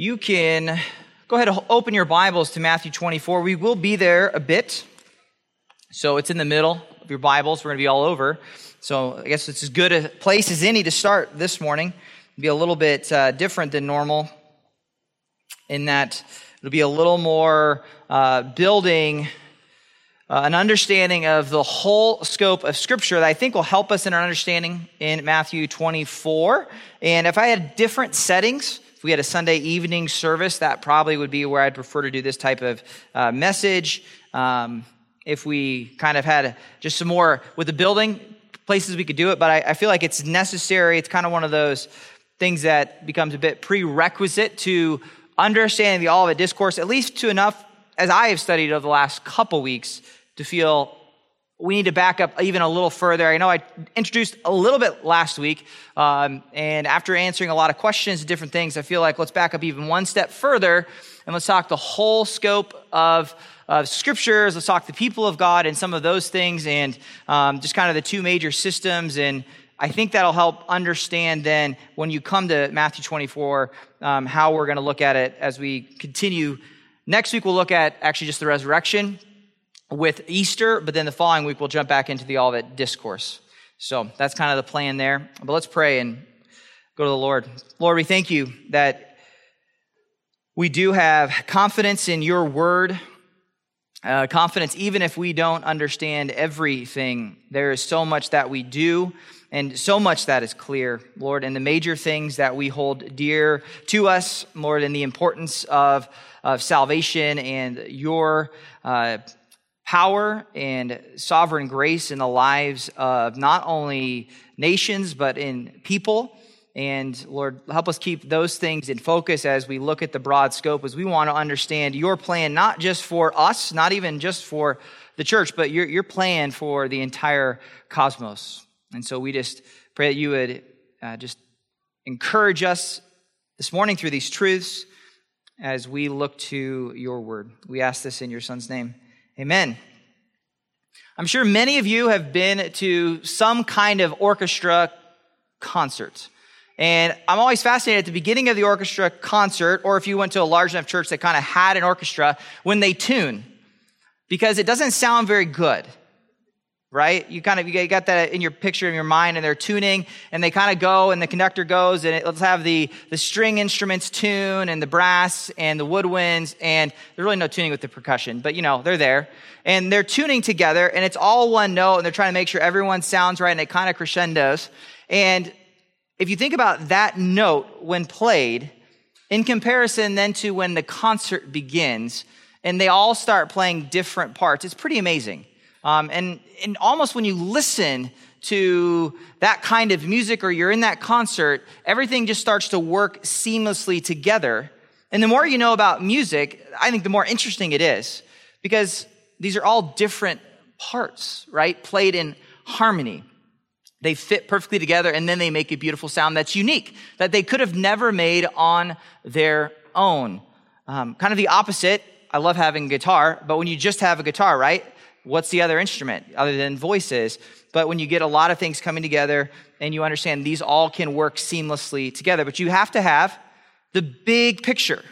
you can go ahead and open your Bibles to Matthew 24. We will be there a bit. So it's in the middle of your Bibles. We're going to be all over. So I guess it's as good a place as any to start this morning. It'll be a little bit uh, different than normal in that it'll be a little more uh, building uh, an understanding of the whole scope of Scripture that I think will help us in our understanding in Matthew 24. And if I had different settings, if we had a Sunday evening service, that probably would be where I'd prefer to do this type of uh, message. Um, if we kind of had just some more with the building, places we could do it, but I, I feel like it's necessary. It's kind of one of those things that becomes a bit prerequisite to understanding the Olivet Discourse, at least to enough as I have studied over the last couple weeks to feel we need to back up even a little further. I know I introduced a little bit last week, um, and after answering a lot of questions and different things, I feel like let's back up even one step further and let's talk the whole scope of, of scriptures. Let's talk the people of God and some of those things, and um, just kind of the two major systems. And I think that'll help understand then when you come to Matthew 24 um, how we're going to look at it as we continue. Next week, we'll look at actually just the resurrection with Easter, but then the following week we'll jump back into the Olivet Discourse. So that's kind of the plan there. But let's pray and go to the Lord. Lord, we thank you that we do have confidence in your word. Uh, confidence, even if we don't understand everything, there is so much that we do and so much that is clear, Lord, and the major things that we hold dear to us, Lord, and the importance of, of salvation and your uh, power and sovereign grace in the lives of not only nations, but in people. And Lord, help us keep those things in focus as we look at the broad scope, as we want to understand your plan, not just for us, not even just for the church, but your, your plan for the entire cosmos. And so we just pray that you would uh, just encourage us this morning through these truths as we look to your word. We ask this in your son's name. Amen. I'm sure many of you have been to some kind of orchestra concert. And I'm always fascinated at the beginning of the orchestra concert, or if you went to a large enough church that kind of had an orchestra, when they tune, because it doesn't sound very good right? You kind of you got that in your picture in your mind, and they're tuning, and they kind of go, and the conductor goes, and it, let's have the the string instruments tune, and the brass and the woodwinds, and there's really no tuning with the percussion, but you know they're there, and they're tuning together, and it's all one note, and they're trying to make sure everyone sounds right, and it kind of crescendos, and if you think about that note when played, in comparison then to when the concert begins, and they all start playing different parts, it's pretty amazing. Um, and, and almost when you listen to that kind of music or you're in that concert, everything just starts to work seamlessly together. And the more you know about music, I think the more interesting it is because these are all different parts, right? Played in harmony. They fit perfectly together and then they make a beautiful sound that's unique, that they could have never made on their own. Um, kind of the opposite. I love having a guitar, but when you just have a guitar, right? What's the other instrument other than voices? But when you get a lot of things coming together and you understand these all can work seamlessly together, but you have to have the big picture.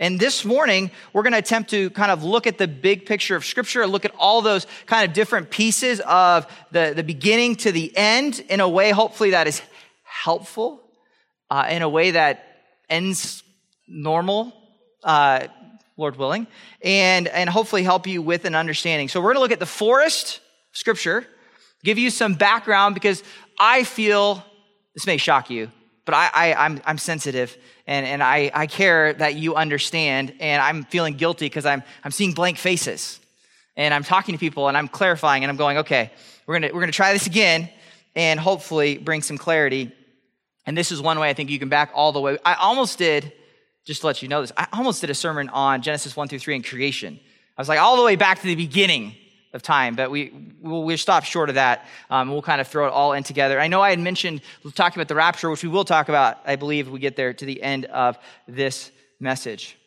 And this morning, we're going to attempt to kind of look at the big picture of Scripture, look at all those kind of different pieces of the, the beginning to the end in a way, hopefully, that is helpful, uh, in a way that ends normal, uh, Lord willing, and, and hopefully help you with an understanding. So we're going to look at the forest scripture, give you some background because I feel, this may shock you, but I, I, am I'm, I'm sensitive and, and I, I care that you understand and I'm feeling guilty because I'm, I'm seeing blank faces and I'm talking to people and I'm clarifying and I'm going, okay, we're to, we're to try this again and hopefully bring some clarity. And this is one way I think you can back all the way. I almost did just to let you know this, I almost did a sermon on Genesis 1 through 3 and creation. I was like all the way back to the beginning of time, but we, we'll, we'll stop short of that. Um, we'll kind of throw it all in together. I know I had mentioned talking about the rapture, which we will talk about, I believe, we get there to the end of this message.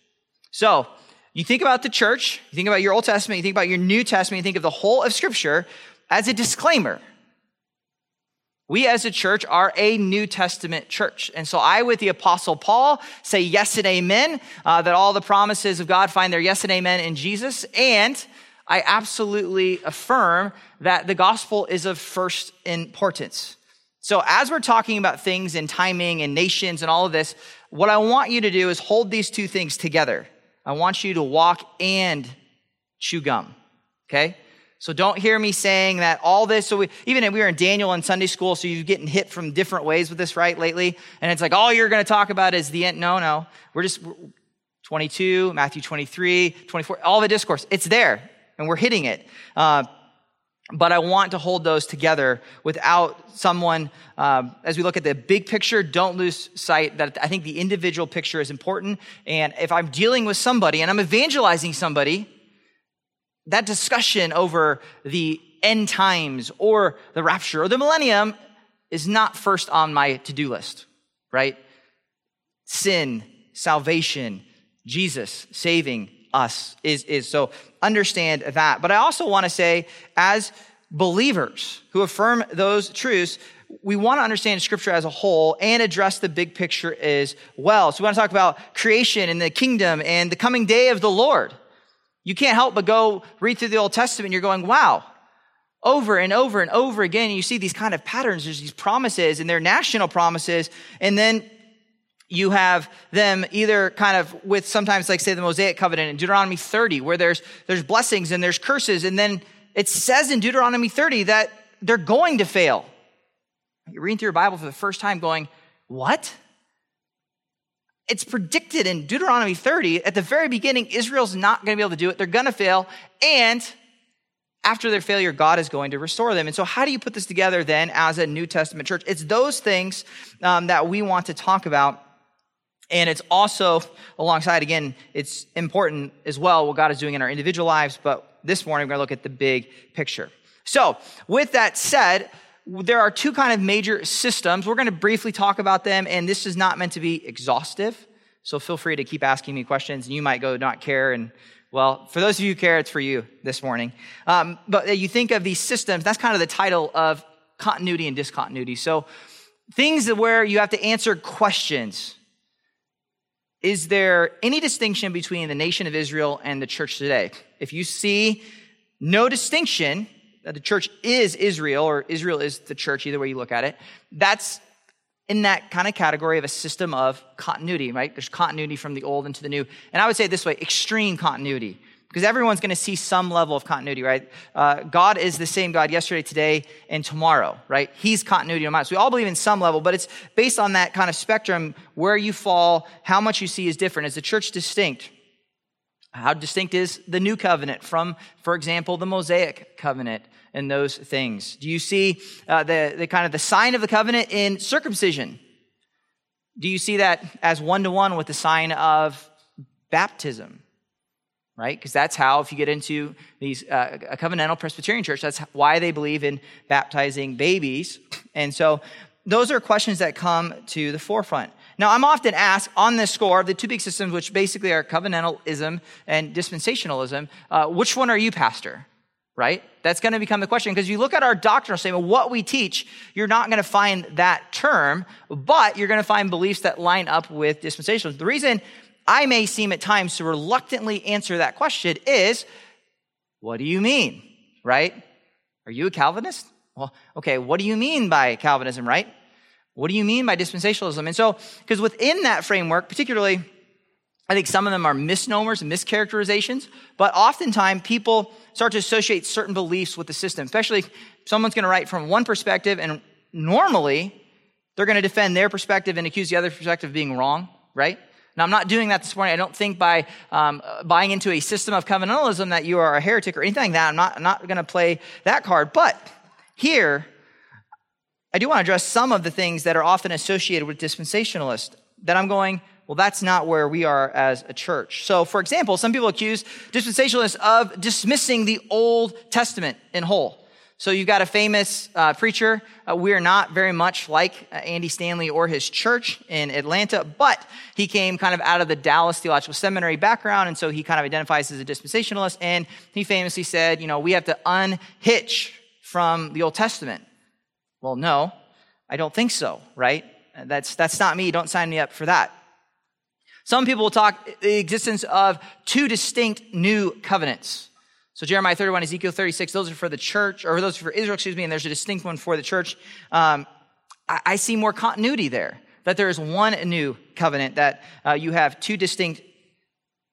So, you think about the church, you think about your Old Testament, you think about your New Testament, you think of the whole of Scripture as a disclaimer. We as a church are a New Testament church. And so I, with the Apostle Paul, say yes and amen, uh, that all the promises of God find their yes and amen in Jesus. And I absolutely affirm that the gospel is of first importance. So as we're talking about things and timing and nations and all of this, what I want you to do is hold these two things together. I want you to walk and chew gum. Okay? So don't hear me saying that all this. So we, even if we were in Daniel in Sunday school, so you're getting hit from different ways with this, right, lately? And it's like, all you're going to talk about is the end. No, no. We're just 22, Matthew 23, 24, Olivet Discourse. It's there, and we're hitting it. Uh, but I want to hold those together without someone, um, as we look at the big picture, don't lose sight that I think the individual picture is important. And if I'm dealing with somebody and I'm evangelizing somebody, that discussion over the end times or the rapture or the millennium is not first on my to do list, right? Sin, salvation, Jesus saving us is, is so understand that. But I also want to say, as believers who affirm those truths, we want to understand scripture as a whole and address the big picture as well. So we want to talk about creation and the kingdom and the coming day of the Lord. You can't help but go read through the Old Testament you're going, wow, over and over and over again. And you see these kind of patterns. There's these promises and they're national promises. And then you have them either kind of with sometimes like say the Mosaic covenant in Deuteronomy 30, where there's, there's blessings and there's curses. And then it says in Deuteronomy 30 that they're going to fail. You're reading through your Bible for the first time going, what? It's predicted in Deuteronomy 30 at the very beginning, Israel's not going to be able to do it. They're going to fail. And after their failure, God is going to restore them. And so, how do you put this together then as a New Testament church? It's those things um, that we want to talk about. And it's also alongside, again, it's important as well what God is doing in our individual lives. But this morning, we're going to look at the big picture. So, with that said, there are two kind of major systems. We're going to briefly talk about them, and this is not meant to be exhaustive. So feel free to keep asking me questions, and you might go not care. And well, for those of you who care, it's for you this morning. Um, but you think of these systems, that's kind of the title of continuity and discontinuity. So things where you have to answer questions. Is there any distinction between the nation of Israel and the church today? If you see no distinction, that the church is Israel, or Israel is the church, either way you look at it, that's in that kind of category of a system of continuity, right? There's continuity from the old into the new. And I would say this way extreme continuity, because everyone's going to see some level of continuity, right? Uh, God is the same God yesterday, today, and tomorrow, right? He's continuity no matter. So we all believe in some level, but it's based on that kind of spectrum where you fall, how much you see is different. Is the church distinct? How distinct is the new covenant from, for example, the Mosaic covenant and those things? Do you see uh, the, the kind of the sign of the covenant in circumcision? Do you see that as one to one with the sign of baptism? Right? Because that's how, if you get into these uh, a covenantal Presbyterian church, that's why they believe in baptizing babies. And so those are questions that come to the forefront. Now, I'm often asked on this score of the two big systems, which basically are covenantalism and dispensationalism, uh, which one are you, Pastor? Right? That's going to become the question because you look at our doctrinal statement, what we teach, you're not going to find that term, but you're going to find beliefs that line up with dispensationalism. The reason I may seem at times to reluctantly answer that question is, what do you mean? Right? Are you a Calvinist? Well, okay, what do you mean by Calvinism, right? What do you mean by dispensationalism? And so, because within that framework, particularly, I think some of them are misnomers and mischaracterizations, but oftentimes people start to associate certain beliefs with the system, especially someone's going to write from one perspective, and normally they're going to defend their perspective and accuse the other perspective of being wrong, right? Now, I'm not doing that this morning. I don't think by um, buying into a system of covenantalism that you are a heretic or anything like that. I'm not, I'm not going to play that card. But here, I do want to address some of the things that are often associated with dispensationalists that I'm going, well, that's not where we are as a church. So, for example, some people accuse dispensationalists of dismissing the Old Testament in whole. So you've got a famous uh, preacher. Uh, we're not very much like uh, Andy Stanley or his church in Atlanta, but he came kind of out of the Dallas Theological Seminary background, and so he kind of identifies as a dispensationalist. And he famously said, you know, we have to unhitch from the Old Testament. Well, no. I don't think so, right? That's, that's not me. Don't sign me up for that. Some people will talk the existence of two distinct new covenants. So Jeremiah 31, Ezekiel 36, those are for the church, or those are for Israel, excuse me, and there's a distinct one for the church. Um, I, I, see more continuity there, that there is one new covenant, that uh, you have two distinct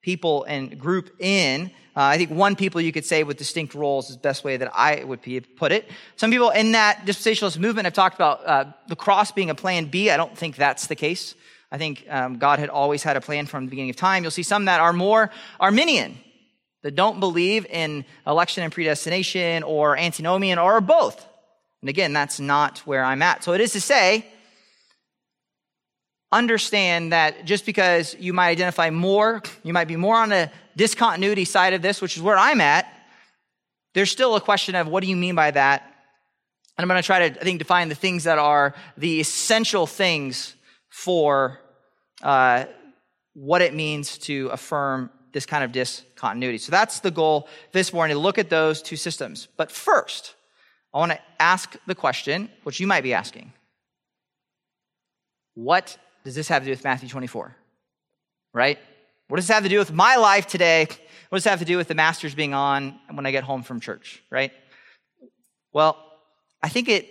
people and group in. Uh, I think one people you could say with distinct roles is the best way that I would put it. Some people in that dispensationalist movement have talked about uh, the cross being a plan B. I don't think that's the case. I think um, God had always had a plan from the beginning of time. You'll see some that are more Arminian, that don't believe in election and predestination or antinomian or both. And again, that's not where I'm at. So it is to say, understand that just because you might identify more, you might be more on the discontinuity side of this, which is where I'm at, there's still a question of what do you mean by that? And I'm going to try to, I think, define the things that are the essential things for uh, what it means to affirm this kind of discontinuity. So that's the goal this morning to look at those two systems. But first, I want to ask the question, which you might be asking What does this have to do with Matthew 24? Right? What does this have to do with my life today? What does it have to do with the masters being on when I get home from church? Right? Well, I think it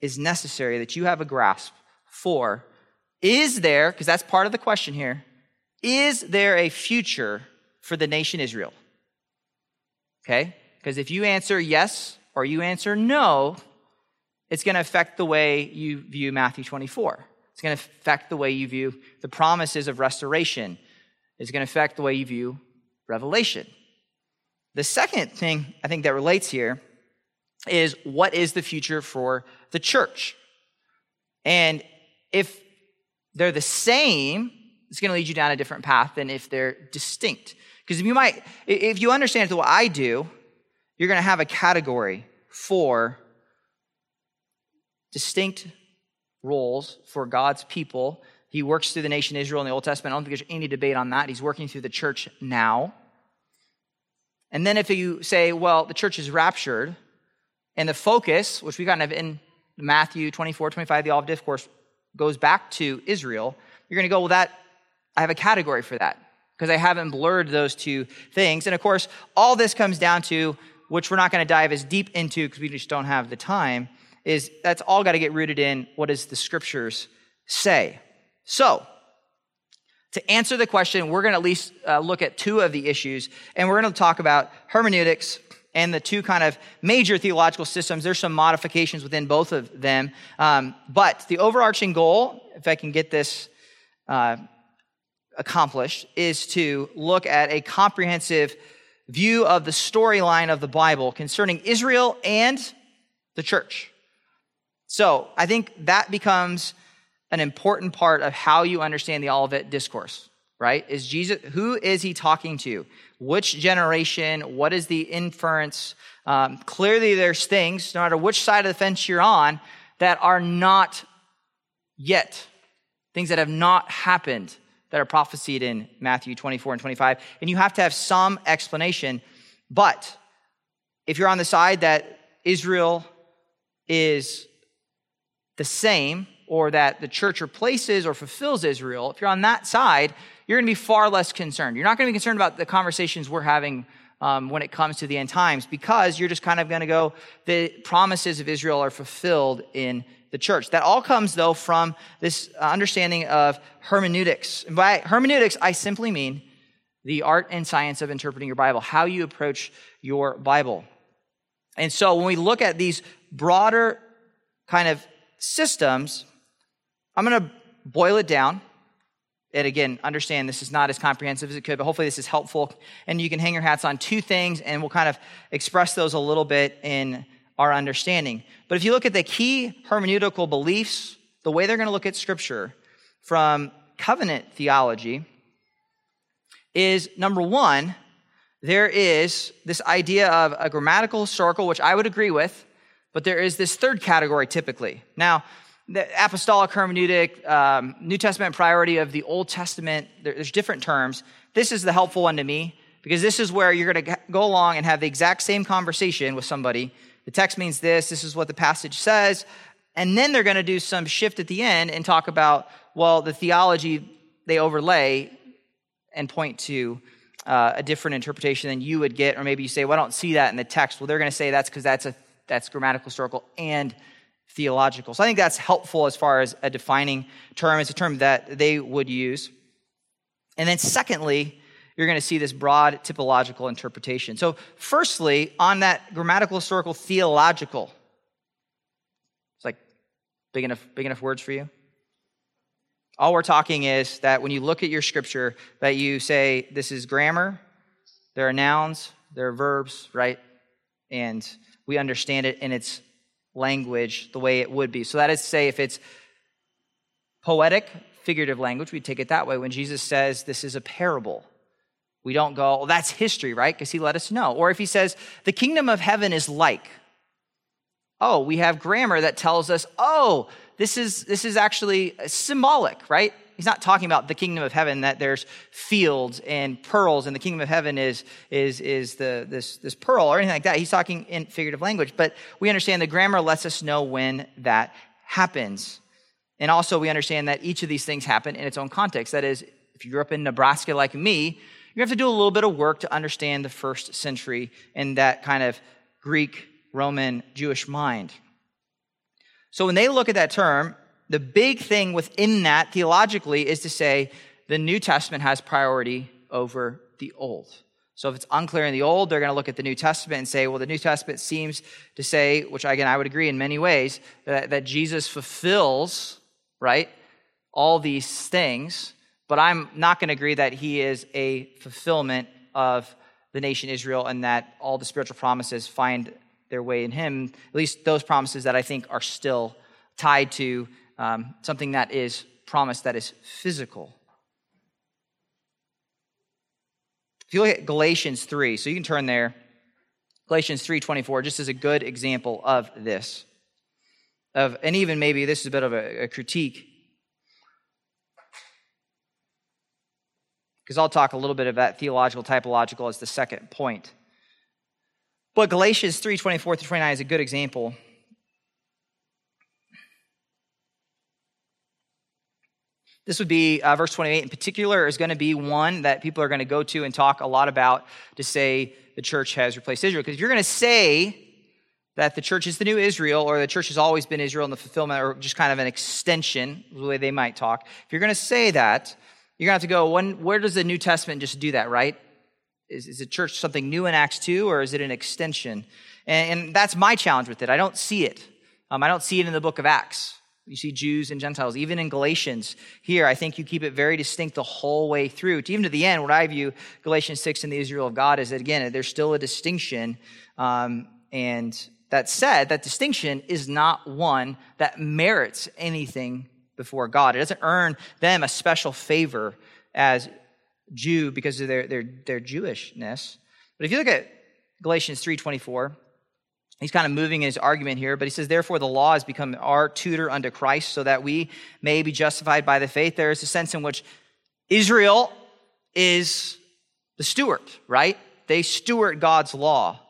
is necessary that you have a grasp for is there, because that's part of the question here, is there a future for the nation Israel? Okay? Because if you answer yes or you answer no, it's going to affect the way you view Matthew 24. It's going to affect the way you view the promises of restoration. It's going to affect the way you view Revelation. The second thing I think that relates here is what is the future for the church? And if they're the same, it's going to lead you down a different path than if they're distinct. Because if you might, if you understand what I do, you're going to have a category for distinct roles for God's people. He works through the nation Israel in the Old Testament. I don't think there's any debate on that. He's working through the church now. And then if you say, well, the church is raptured, and the focus, which we kind of in Matthew 24, 25, the Olivet Discourse, goes back to Israel, you're going to go, well, that, I have a category for that because I haven't blurred those two things. And of course, all this comes down to, which we're not going to dive as deep into because we just don't have the time, is that's all got to get rooted in what does the scriptures say. So, to answer the question, we're going to at least uh, look at two of the issues, and we're going to talk about hermeneutics and the two kind of major theological systems. There's some modifications within both of them. Um, but the overarching goal, if I can get this uh, accomplished, is to look at a comprehensive view of the storyline of the Bible concerning Israel and the church. So I think that becomes an important part of how you understand the Olivet discourse, right? Is Jesus, who is he talking to? which generation, what is the inference. Um, clearly, there's things, no matter which side of the fence you're on, that are not yet, things that have not happened that are prophesied in Matthew 24 and 25. And you have to have some explanation. But if you're on the side that Israel is the same, or that the church replaces or fulfills Israel, if you're on that side, you're going to be far less concerned. You're not going to be concerned about the conversations we're having um, when it comes to the end times because you're just kind of going to go, the promises of Israel are fulfilled in the church. That all comes, though, from this understanding of hermeneutics. And by hermeneutics, I simply mean the art and science of interpreting your Bible, how you approach your Bible. And so when we look at these broader kind of systems, I'm going to boil it down and again, understand this is not as comprehensive as it could, but hopefully this is helpful. And you can hang your hats on two things, and we'll kind of express those a little bit in our understanding. But if you look at the key hermeneutical beliefs, the way they're going to look at Scripture from covenant theology is number one, there is this idea of a grammatical historical, which I would agree with, but there is this third category typically. Now, the apostolic hermeneutic, um, New Testament priority of the Old Testament, there's different terms. This is the helpful one to me because this is where you're going to go along and have the exact same conversation with somebody. The text means this, this is what the passage says, And then they're going to do some shift at the end and talk about, well, the theology they overlay and point to uh, a different interpretation than you would get. Or maybe you say, well, I don't see that in the text. Well, they're going to say that's because that's, a, that's grammatical, historical, and theological. So I think that's helpful as far as a defining term. It's a term that they would use. And then, secondly, you're going to see this broad typological interpretation. So, firstly, on that grammatical, historical, theological, it's like big enough, big enough words for you? All we're talking is that when you look at your scripture, that you say, this is grammar, there are nouns, there are verbs, right? And we understand it in its language the way it would be. So that is to say, if it's poetic, figurative language, we take it that way. When Jesus says this is a parable, we don't go, well, that's history, right? Because he let us know. Or if he says, the kingdom of heaven is like, oh, we have grammar that tells us, oh, this is, this is actually symbolic, right? He's not talking about the kingdom of heaven that there's fields and pearls and the kingdom of heaven is, is, is the, this, this pearl or anything like that. He's talking in figurative language, but we understand the grammar lets us know when that happens. And also we understand that each of these things happen in its own context. That is, if you grew up in Nebraska like me, you have to do a little bit of work to understand the first century and that kind of Greek, Roman, Jewish mind. So when they look at that term, the big thing within that theologically is to say the New Testament has priority over the Old. So if it's unclear in the Old, they're going to look at the New Testament and say, well, the New Testament seems to say, which again I would agree in many ways, that, that Jesus fulfills, right, all these things, but I'm not going to agree that he is a fulfillment of the nation Israel and that all the spiritual promises find their way in him, at least those promises that I think are still tied to um, something that is promised that is physical. If you look at Galatians 3, so you can turn there. Galatians 3:24 just as a good example of this. Of and even maybe this is a bit of a, a critique. Because I'll talk a little bit that theological typological as the second point. But Galatians 3 24 to 29 is a good example. This would be uh, verse 28 in particular, is going to be one that people are going to go to and talk a lot about to say the church has replaced Israel. Because if you're going to say that the church is the new Israel, or the church has always been Israel in the fulfillment, or just kind of an extension, the way they might talk, if you're going to say that, you're going to have to go, when, where does the New Testament just do that, right? Is, is the church something new in Acts 2 or is it an extension? And, and that's my challenge with it. I don't see it. Um, I don't see it in the book of Acts. You see Jews and Gentiles, even in Galatians. Here, I think you keep it very distinct the whole way through. Even to the end, what I view Galatians 6 and the Israel of God is that, again, there's still a distinction. Um, and that said, that distinction is not one that merits anything before God. It doesn't earn them a special favor as Jew because of their, their, their Jewishness. But if you look at Galatians 3.24, he's kind of moving in his argument here, but he says, Therefore the law has become our tutor unto Christ so that we may be justified by the faith. There is a sense in which Israel is the steward, right? They steward God's law.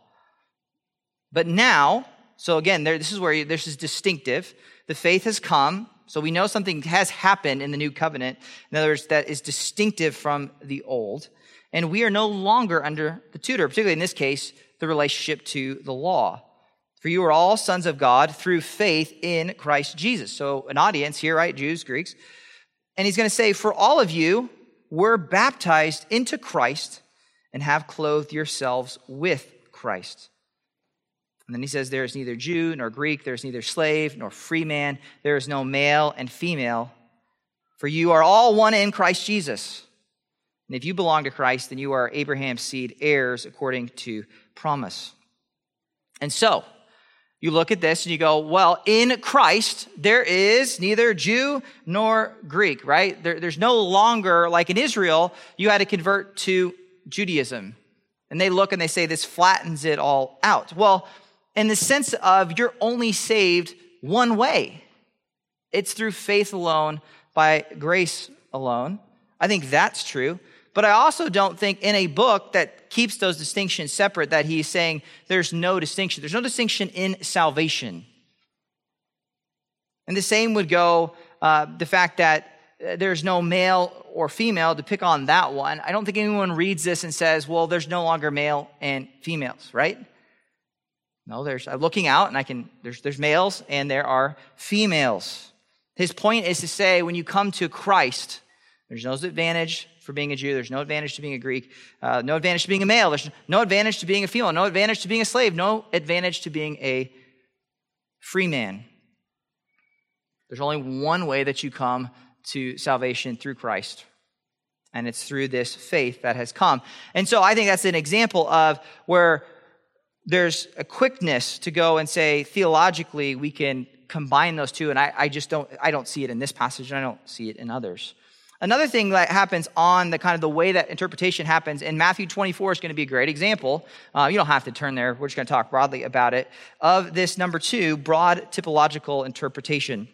But now, so again, there, this is where this is distinctive. The faith has come, so we know something has happened in the new covenant. In other words, that is distinctive from the old. And we are no longer under the tutor, particularly in this case, the relationship to the law. For you are all sons of God through faith in Christ Jesus. So an audience here, right? Jews, Greeks. And he's going to say, for all of you were baptized into Christ and have clothed yourselves with Christ. And then he says, There is neither Jew nor Greek, there is neither slave nor free man, there is no male and female, for you are all one in Christ Jesus. And if you belong to Christ, then you are Abraham's seed, heirs according to promise. And so, you look at this and you go, well, in Christ, there is neither Jew nor Greek, right? There, there's no longer, like in Israel, you had to convert to Judaism. And they look and they say, this flattens it all out. Well, in the sense of you're only saved one way it's through faith alone, by grace alone. I think that's true. But I also don't think in a book that keeps those distinctions separate that he's saying there's no distinction. There's no distinction in salvation. And the same would go uh, the fact that uh, there's no male or female to pick on that one. I don't think anyone reads this and says, well, there's no longer male and females, right? No, there's I'm looking out and I can there's there's males and there are females. His point is to say when you come to Christ, there's no advantage for being a Jew. There's no advantage to being a Greek. Uh, no advantage to being a male. There's no advantage to being a female. No advantage to being a slave. No advantage to being a free man. There's only one way that you come to salvation through Christ. And it's through this faith that has come. And so I think that's an example of where there's a quickness to go and say theologically we can combine those two and I, I, just don't i don't see it in this passage and i don't see it in others another thing that happens on the kind of the way that interpretation happens in matthew 24 is going to be a great example uh, you don't have to turn there we're just going to talk broadly about it of this number two broad typological interpretation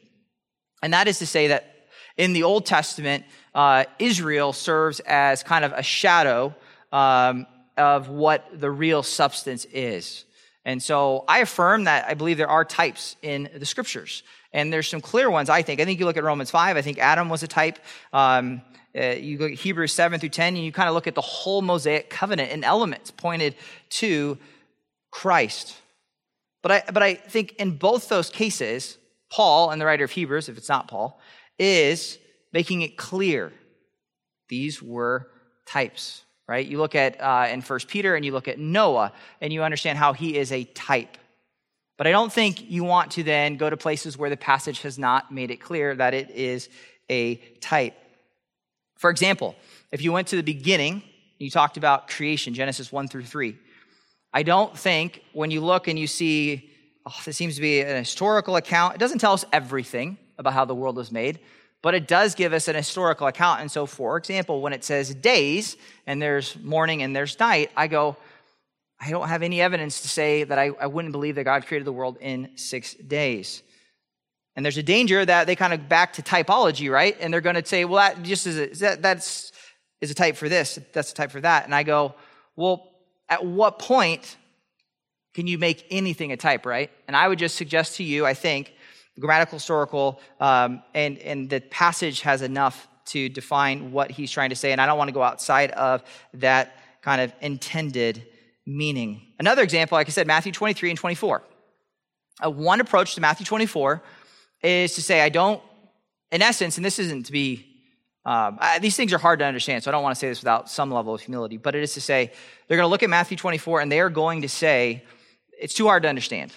and that is to say that in the old testament uh, israel serves as kind of a shadow um, of what the real substance is. And so I affirm that I believe there are types in the scriptures. And there's some clear ones, I think. I think you look at Romans 5, I think Adam was a type. Um, uh, you look at Hebrews 7 through 10, and you kind of look at the whole Mosaic covenant and elements pointed to Christ. But I, but I think in both those cases, Paul, and the writer of Hebrews, if it's not Paul, is making it clear these were types right? You look at uh, in First Peter and you look at Noah and you understand how he is a type. But I don't think you want to then go to places where the passage has not made it clear that it is a type. For example, if you went to the beginning, you talked about creation, Genesis 1 through 3. I don't think when you look and you see, oh, this seems to be an historical account, it doesn't tell us everything about how the world was made, but it does give us an historical account. And so, for example, when it says days and there's morning and there's night, I go, I don't have any evidence to say that I, I wouldn't believe that God created the world in six days. And there's a danger that they kind of back to typology, right? And they're going to say, well, that just is a, that, that's is a type for this, that's a type for that. And I go, well, at what point can you make anything a type, right? And I would just suggest to you, I think, grammatical, historical, um, and, and the passage has enough to define what he's trying to say. And I don't want to go outside of that kind of intended meaning. Another example, like I said, Matthew 23 and 24. Uh, one approach to Matthew 24 is to say, I don't, in essence, and this isn't to be, um, I, these things are hard to understand, so I don't want to say this without some level of humility, but it is to say, they're going to look at Matthew 24 and they are going to say, it's too hard to understand.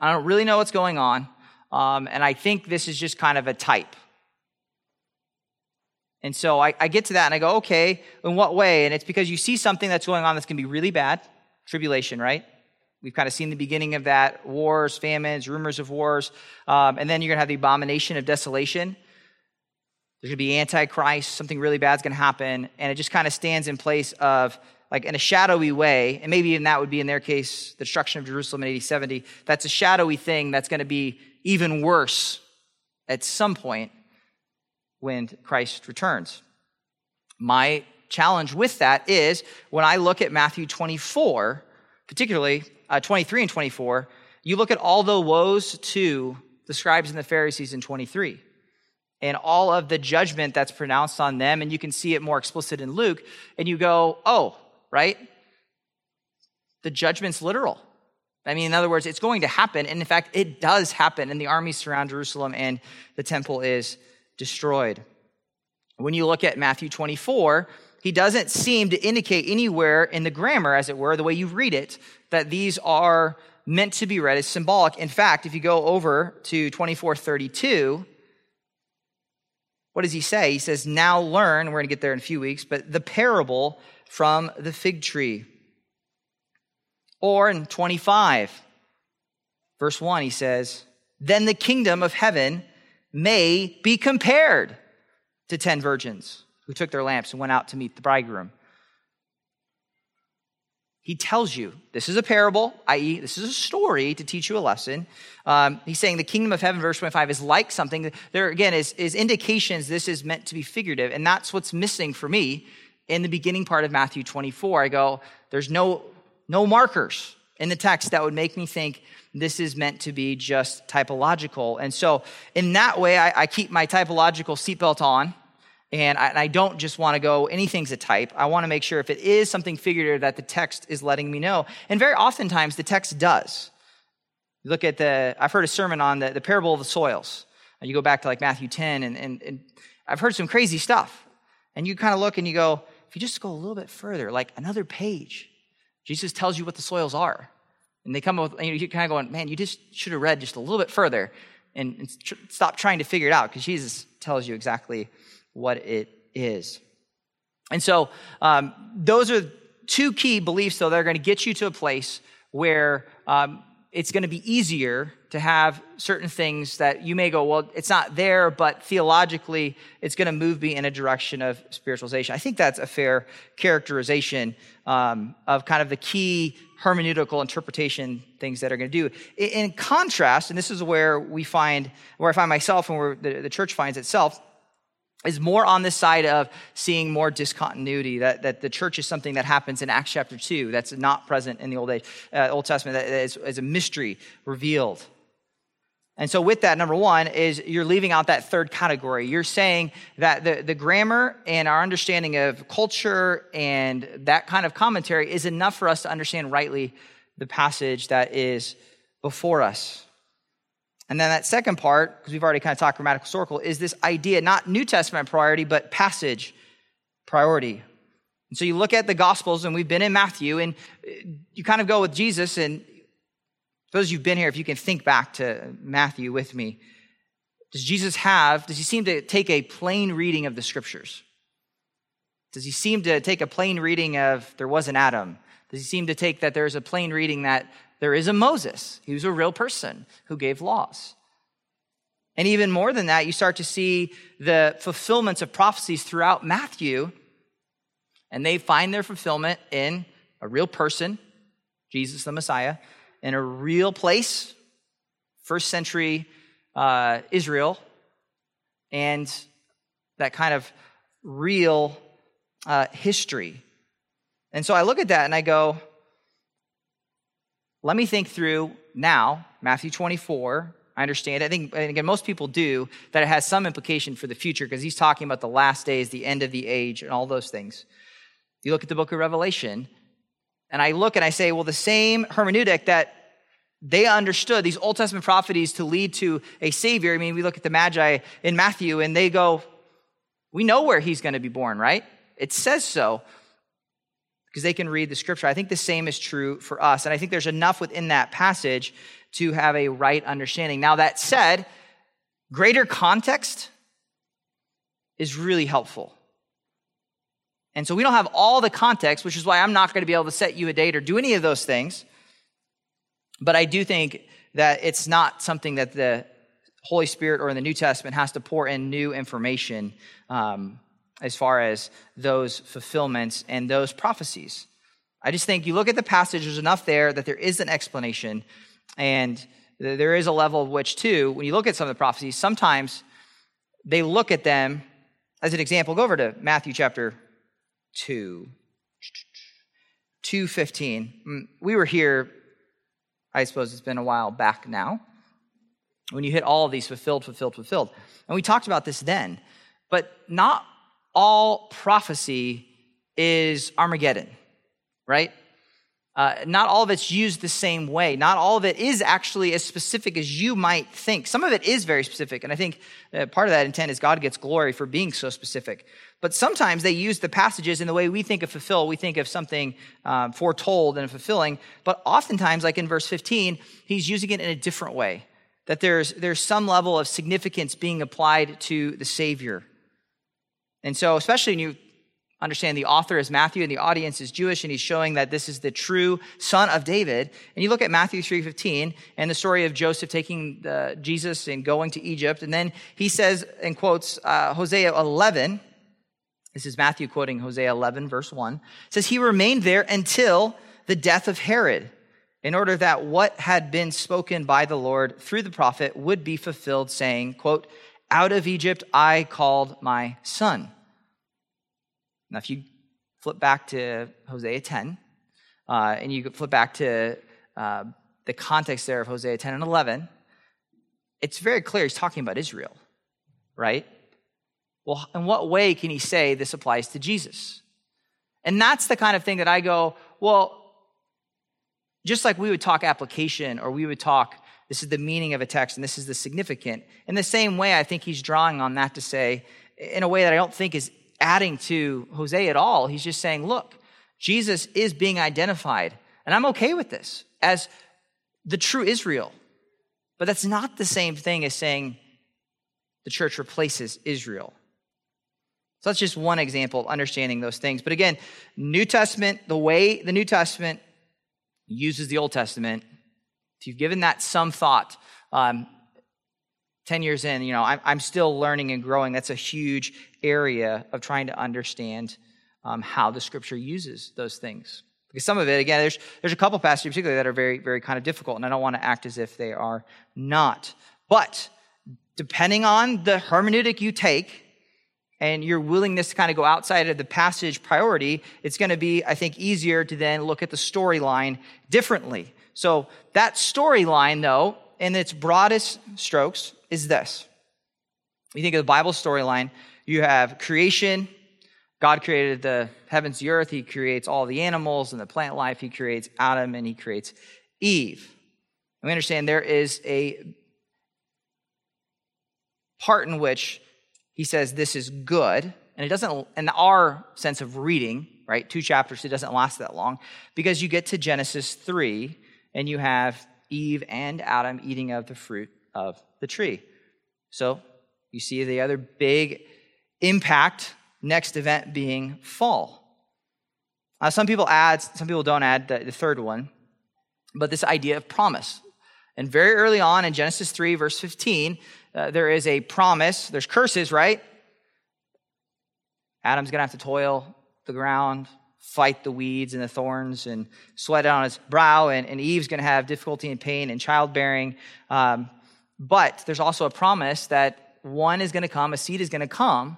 I don't really know what's going on. Um, and I think this is just kind of a type. And so I, I, get to that and I go, okay, in what way? And it's because you see something that's going on that's going to be really bad tribulation, right? We've kind of seen the beginning of that wars, famines, rumors of wars. Um, and then you're going to have the abomination of desolation. There's going to be antichrist, something really bad is going to happen. And it just kind of stands in place of, like, in a shadowy way. And maybe even that would be, in their case, the destruction of Jerusalem in AD 70. That's a shadowy thing that's going to be even worse at some point when Christ returns. My challenge with that is when I look at Matthew 24, particularly uh, 23 and 24, you look at all the woes to the scribes and the Pharisees in 23 and all of the judgment that's pronounced on them, and you can see it more explicit in Luke, and you go, oh, right? The judgment's literal. I mean, in other words, it's going to happen. And in fact, it does happen. And the armies surround Jerusalem and the temple is destroyed. When you look at Matthew 24, he doesn't seem to indicate anywhere in the grammar, as it were, the way you read it, that these are meant to be read as symbolic. In fact, if you go over to 2432, what does he say? He says, Now learn, we're going to get there in a few weeks, but the parable from the fig tree. Or in 25, verse 1, he says, Then the kingdom of heaven may be compared to ten virgins who took their lamps and went out to meet the bridegroom. He tells you this is a parable, i.e., this is a story to teach you a lesson. Um, he's saying the kingdom of heaven, verse 25, is like something. There, again, is, is indications this is meant to be figurative. And that's what's missing for me in the beginning part of Matthew 24. I go, there's no no markers in the text that would make me think this is meant to be just typological. And so, in that way, I, I keep my typological seatbelt on. And I, and I don't just want to go, anything's a type. I want to make sure if it is something figurative that the text is letting me know. And very oftentimes, the text does. You look at the, I've heard a sermon on the, the parable of the soils. And you go back to like Matthew 10, and, and, and I've heard some crazy stuff. And you kind of look and you go, if you just go a little bit further, like another page, Jesus tells you what the soils are. And they come up with, and you're kind of going, man, you just should have read just a little bit further and, and tr- stop trying to figure it out because Jesus tells you exactly what it is. And so, um, those are two key beliefs, though, that are going to get you to a place where um, it's going to be easier to have certain things that you may go, well, it's not there, but theologically, it's going to move me in a direction of spiritualization. I think that's a fair characterization um, of kind of the key hermeneutical interpretation things that are going to do. In contrast, and this is where we find, where I find myself and where the, the church finds itself, is more on this side of seeing more discontinuity that, that the church is something that happens in acts chapter 2 that's not present in the old, age, uh, old testament that is, is a mystery revealed. And so with that number one is you're leaving out that third category. You're saying that the, the grammar and our understanding of culture and that kind of commentary is enough for us to understand rightly the passage that is before us and then that second part, because we've already kind of talked grammatical circle, is this idea, not New Testament priority, but passage priority. And so you look at the Gospels, and we've been in Matthew, and uh, you kind of go with Jesus. And those of you've been here, if you can think back to Matthew with me, does Jesus have, does he seem to take a plain reading of the scriptures? Does he seem to take a plain reading of there was an Adam? Does he seem to take that there's a plain reading that there is a Moses. He was a real person who gave laws. And even more than that, you start to see the fulfillments of prophecies throughout Matthew, and they find their fulfillment in a real person, Jesus the Messiah, in a real place, first century uh, Israel, and that kind of real uh, history. And so I look at that and I go, let me think through now, Matthew 24. I understand. I think, and again, most people do, that it has some implication for the future because he's talking about the last days, the end of the age, and all those things. You look at the book of Revelation, and I look and I say, well, the same hermeneutic that they understood these Old Testament prophecies to lead to a Savior. I mean, we look at the Magi in Matthew, and they go, we know where he's going to be born, right? It says so because they can read the scripture. I think the same is true for us. And I think there's enough within that passage to have a right understanding. Now, that said, greater context is really helpful. And so we don't have all the context, which is why I'm not going to be able to set you a date or do any of those things. But I do think that it's not something that the Holy Spirit or in the New Testament has to pour in new information um, as far as those fulfillments and those prophecies. I just think you look at the passage, there's enough there that there is an explanation, and there is a level of which, too, when you look at some of the prophecies, sometimes they look at them as an example. Go over to Matthew chapter 2. 215. Mm, we were here, I suppose it's been a while back now, when you hit all of these fulfilled, fulfilled, fulfilled. And we talked about this then. But not all prophecy is Armageddon, right? Uh, not all of it's used the same way. Not all of it is actually as specific as you might think. Some of it is very specific, and I think uh, part of that intent is God gets glory for being so specific. But sometimes they use the passages in the way we think of fulfill. We think of something um, foretold and fulfilling. But oftentimes, like in verse 15, he's using it in a different way. That there's, there's some level of significance being applied to the Savior. And so, especially when you understand the author is Matthew and the audience is Jewish, and he's showing that this is the true son of David. And you look at Matthew 3.15 and the story of Joseph taking the, Jesus and going to Egypt. And then he says, and quotes uh, Hosea 11. This is Matthew quoting Hosea 11, verse 1. says, He remained there until the death of Herod, in order that what had been spoken by the Lord through the prophet would be fulfilled, saying, quote, out of Egypt I called my son. Now, if you flip back to Hosea 10, uh, and you flip back to uh, the context there of Hosea 10 and 11, it's very clear he's talking about Israel, right? Well, in what way can he say this applies to Jesus? And that's the kind of thing that I go, well, just like we would talk application or we would talk, this is the meaning of a text and this is the significant. In the same way, I think he's drawing on that to say, in a way that I don't think is adding to Hosea at all. He's just saying, look, Jesus is being identified, and I'm okay with this, as the true Israel. But that's not the same thing as saying the church replaces Israel. So that's just one example of understanding those things. But again, New Testament, the way the New Testament uses the Old Testament, if you've given that some thought, um, 10 years in, you know, I'm, I'm, still learning and growing. That's a huge area of trying to understand um, how the scripture uses those things. Because some of it, again, there's, there's a couple passages particularly that are very, very kind of difficult, and I don't want to act as if they are not. But depending on the hermeneutic you take, and your willingness to kind of go outside of the passage priority, it's going to be, I think, easier to then look at the storyline differently. So that storyline, though, in its broadest strokes, is this. You think of the Bible storyline, you have creation. God created the heavens, the earth. He creates all the animals and the plant life. He creates Adam and he creates Eve. And we understand there is a part in which he says this is good, and it doesn't, in our sense of reading, right, two chapters, it doesn't last that long, because you get to Genesis 3, and you have Eve and Adam eating of the fruit of the tree. So you see the other big impact, next event being fall. Uh, some people add, some people don't add the, the third one, but this idea of promise. And very early on in Genesis 3, verse 15, uh, there is a promise. There's curses, right? Adam's going to have to toil the ground, fight the weeds and the thorns, and sweat it on his brow. And, and Eve's going to have difficulty and pain and childbearing. Um, but there's also a promise that one is going to come, a seed is going to come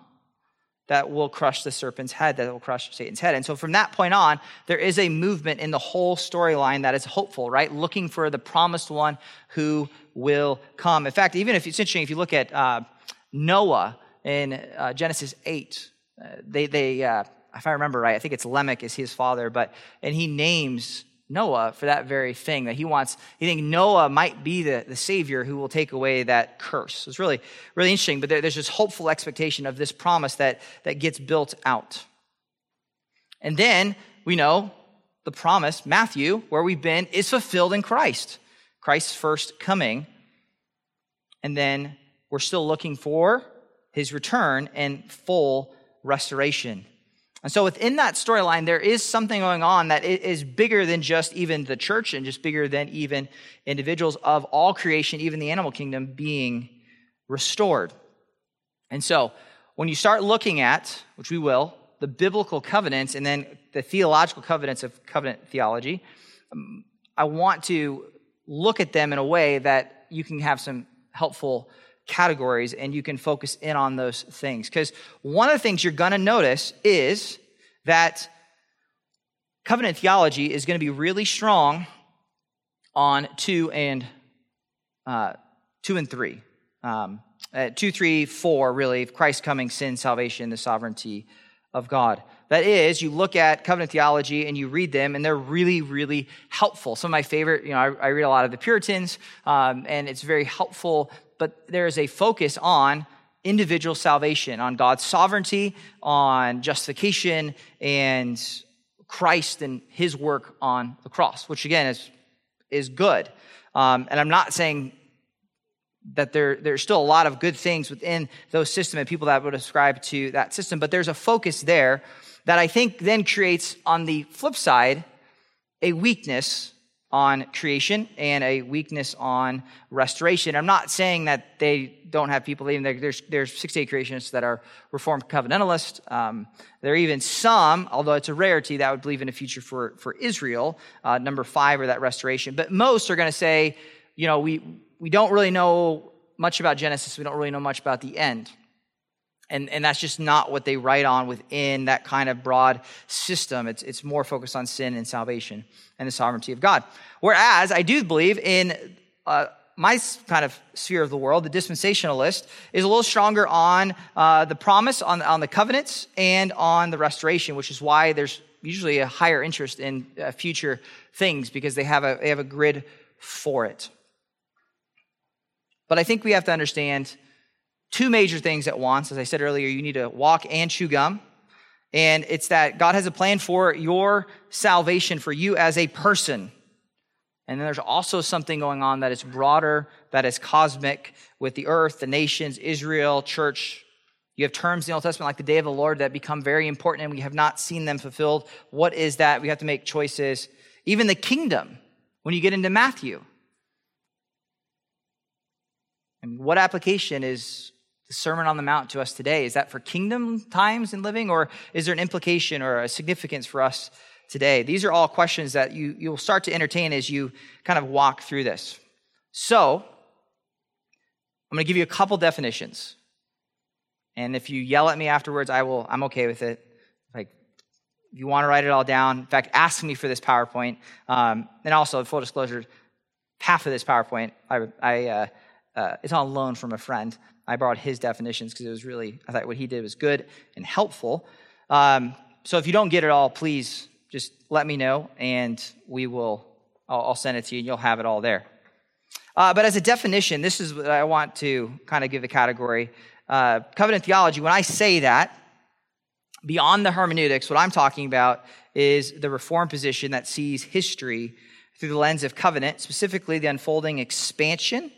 that will crush the serpent's head, that will crush Satan's head. And so from that point on, there is a movement in the whole storyline that is hopeful, right? Looking for the promised one who will come. In fact, even if it's interesting, if you look at uh, Noah in uh, Genesis 8, uh, they, they uh, if I remember right, I think it's Lamech is his father, but, and he names Noah for that very thing that he wants. He thinks Noah might be the, the savior who will take away that curse. It's really, really interesting, but there, there's this hopeful expectation of this promise that, that gets built out. And then we know the promise, Matthew, where we've been, is fulfilled in Christ. Christ's first coming. And then we're still looking for his return and full restoration. And so within that storyline, there is something going on that is bigger than just even the church and just bigger than even individuals of all creation, even the animal kingdom being restored. And so when you start looking at, which we will, the biblical covenants and then the theological covenants of covenant theology, um, I want to look at them in a way that you can have some helpful categories and you can focus in on those things. Because one of the things you're going to notice is that covenant theology is going to be really strong on two and uh, two and three. Um, uh, two, three, four, really, Christ coming, sin, salvation, the sovereignty of God. That is, you look at covenant theology and you read them, and they're really, really helpful. Some of my favorite, you know, I, I read a lot of the Puritans, um, and it's very helpful but there is a focus on individual salvation, on God's sovereignty, on justification, and Christ and his work on the cross, which again is, is good. Um, and I'm not saying that there, there's still a lot of good things within those systems and people that would ascribe to that system, but there's a focus there that I think then creates, on the flip side, a weakness on creation and a weakness on restoration. I'm not saying that they don't have people even there's there's six day creationists that are reformed covenantalists. Um, there are even some, although it's a rarity, that would believe in a future for for Israel. Uh, number five or that restoration, but most are going to say, you know, we we don't really know much about Genesis. We don't really know much about the end. And, and that's just not what they write on within that kind of broad system. It's, it's more focused on sin and salvation and the sovereignty of God. Whereas I do believe in uh, my kind of sphere of the world, the dispensationalist, is a little stronger on uh, the promise, on, on the covenants, and on the restoration, which is why there's usually a higher interest in uh, future things because they have, a, they have a grid for it. But I think we have to understand two major things at once. As I said earlier, you need to walk and chew gum. And it's that God has a plan for your salvation, for you as a person. And then there's also something going on that is broader, that is cosmic with the earth, the nations, Israel, church. You have terms in the Old Testament like the day of the Lord that become very important and we have not seen them fulfilled. What is that? We have to make choices. Even the kingdom, when you get into Matthew. And what application is the Sermon on the Mount to us today? Is that for kingdom times and living, or is there an implication or a significance for us today? These are all questions that you, you'll start to entertain as you kind of walk through this. So, I'm going to give you a couple definitions. And if you yell at me afterwards, I will, I'm okay with it. Like, if you want to write it all down, in fact, ask me for this PowerPoint. Um, and also, full disclosure, half of this PowerPoint, I, I uh, uh, it's on loan from a friend. I borrowed his definitions because it was really, I thought what he did was good and helpful. Um, so if you don't get it all, please just let me know and we will, I'll, I'll send it to you and you'll have it all there. Uh, but as a definition, this is what I want to kind of give a category. Uh, covenant theology, when I say that, beyond the hermeneutics, what I'm talking about is the reform position that sees history through the lens of covenant, specifically the unfolding expansion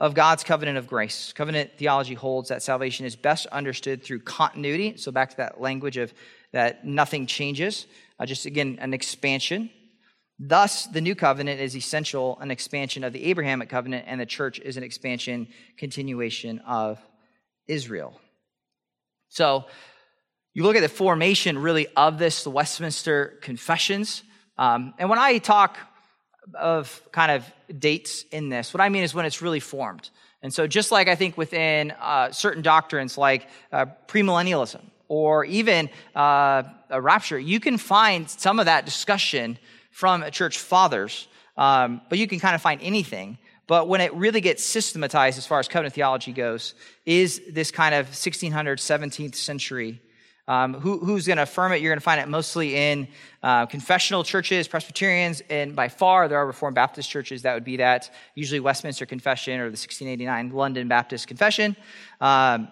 of God's covenant of grace. Covenant theology holds that salvation is best understood through continuity. So, back to that language of that nothing changes, uh, just again, an expansion. Thus, the new covenant is essential, an expansion of the Abrahamic covenant, and the church is an expansion, continuation of Israel. So, you look at the formation really of this, the Westminster Confessions. Um, and when I talk of kind of dates in this, what I mean is when it's really formed. And so, just like I think within uh, certain doctrines like uh, premillennialism, or even uh, a rapture, you can find some of that discussion from church fathers, um, but you can kind of find anything. But when it really gets systematized as far as covenant theology goes, is this kind of 1600s, 17th century. Um, who, who's going to affirm it? You're going to find it mostly in uh, confessional churches, Presbyterians, and by far there are Reformed Baptist churches that would be that. Usually Westminster Confession or the 1689 London Baptist Confession. Um,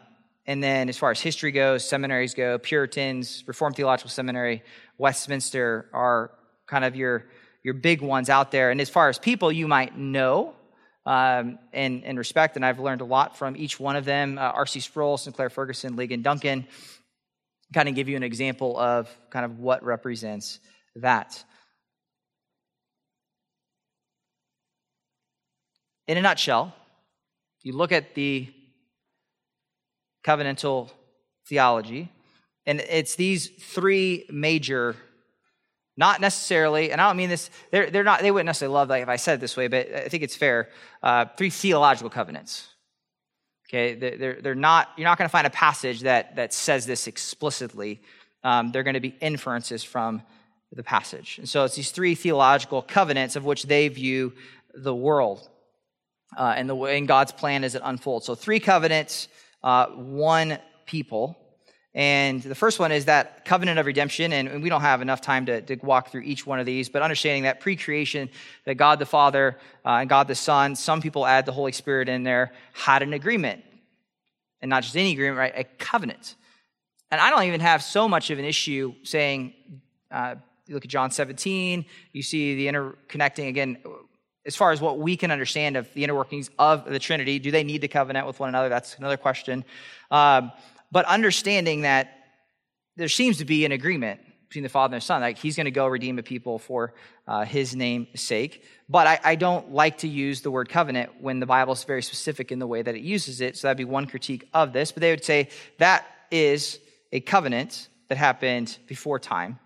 and then, as far as history goes, seminaries go, Puritans, Reformed Theological Seminary, Westminster are kind of your, your big ones out there. And as far as people you might know um, and, and respect, and I've learned a lot from each one of them uh, R.C. Sproul, Sinclair Ferguson, Ligon Duncan, kind of give you an example of kind of what represents that. In a nutshell, you look at the covenantal theology. And it's these three major, not necessarily, and I don't mean this, they're, they're not, they wouldn't necessarily love like if I said it this way, but I think it's fair. Uh, three theological covenants. Okay, they're, they're not, you're not going to find a passage that, that says this explicitly. Um, they're going to be inferences from the passage. And so it's these three theological covenants of which they view the world uh, and the way in God's plan as it unfolds. So three covenants uh, one people. And the first one is that covenant of redemption. And we don't have enough time to, to walk through each one of these, but understanding that pre creation, that God the Father uh, and God the Son, some people add the Holy Spirit in there, had an agreement. And not just any agreement, right? A covenant. And I don't even have so much of an issue saying, uh, you look at John 17, you see the interconnecting again as far as what we can understand of the inner workings of the Trinity. Do they need to covenant with one another? That's another question. Um, but understanding that there seems to be an agreement between the Father and the Son, like He's going to go redeem a people for uh, His name's sake. But I, I, don't like to use the word covenant when the Bible is very specific in the way that it uses it. So that'd be one critique of this. But they would say that is a covenant that happened before time.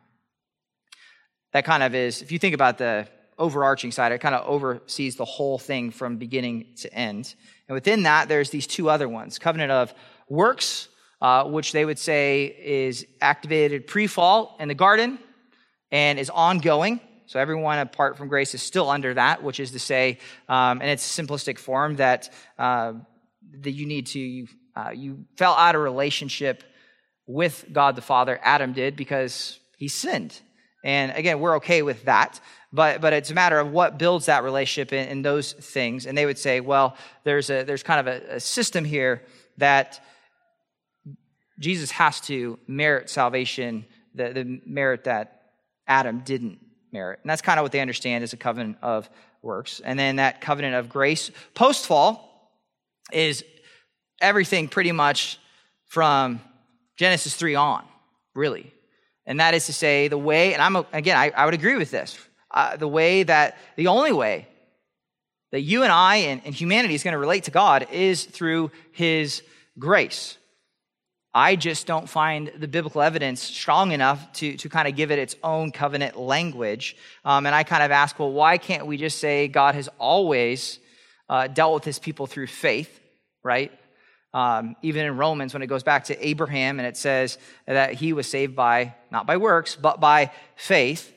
That kind of is, if you think about the overarching side. It kind of oversees the whole thing from beginning to end. And within that, there's these two other ones covenant of works uh, which they would say is activated pre fall in the garden and is ongoing. So everyone apart from grace is still under that, which is to say, um, in its simplistic form, that uh, that you need to uh, you fell out of relationship with God the Father. Adam did because he sinned, and again, we're okay with that. But but it's a matter of what builds that relationship in, in those things. And they would say, well, there's a there's kind of a, a system here that Jesus has to merit salvation, the, the merit that Adam didn't merit. And that's kind of what they understand as a covenant of works. And then that covenant of grace post fall is everything pretty much from Genesis 3 on, really. And that is to say, the way, and I'm, again, I, I would agree with this, uh, the way that, the only way that you and I and, and humanity is going to relate to God is through His grace. I just don't find the biblical evidence strong enough to, to kind of give it its own covenant language. Um, and I kind of ask, well, why can't we just say God has always uh, dealt with his people through faith, right? Um, even in Romans, when it goes back to Abraham and it says that he was saved by, not by works, but by faith.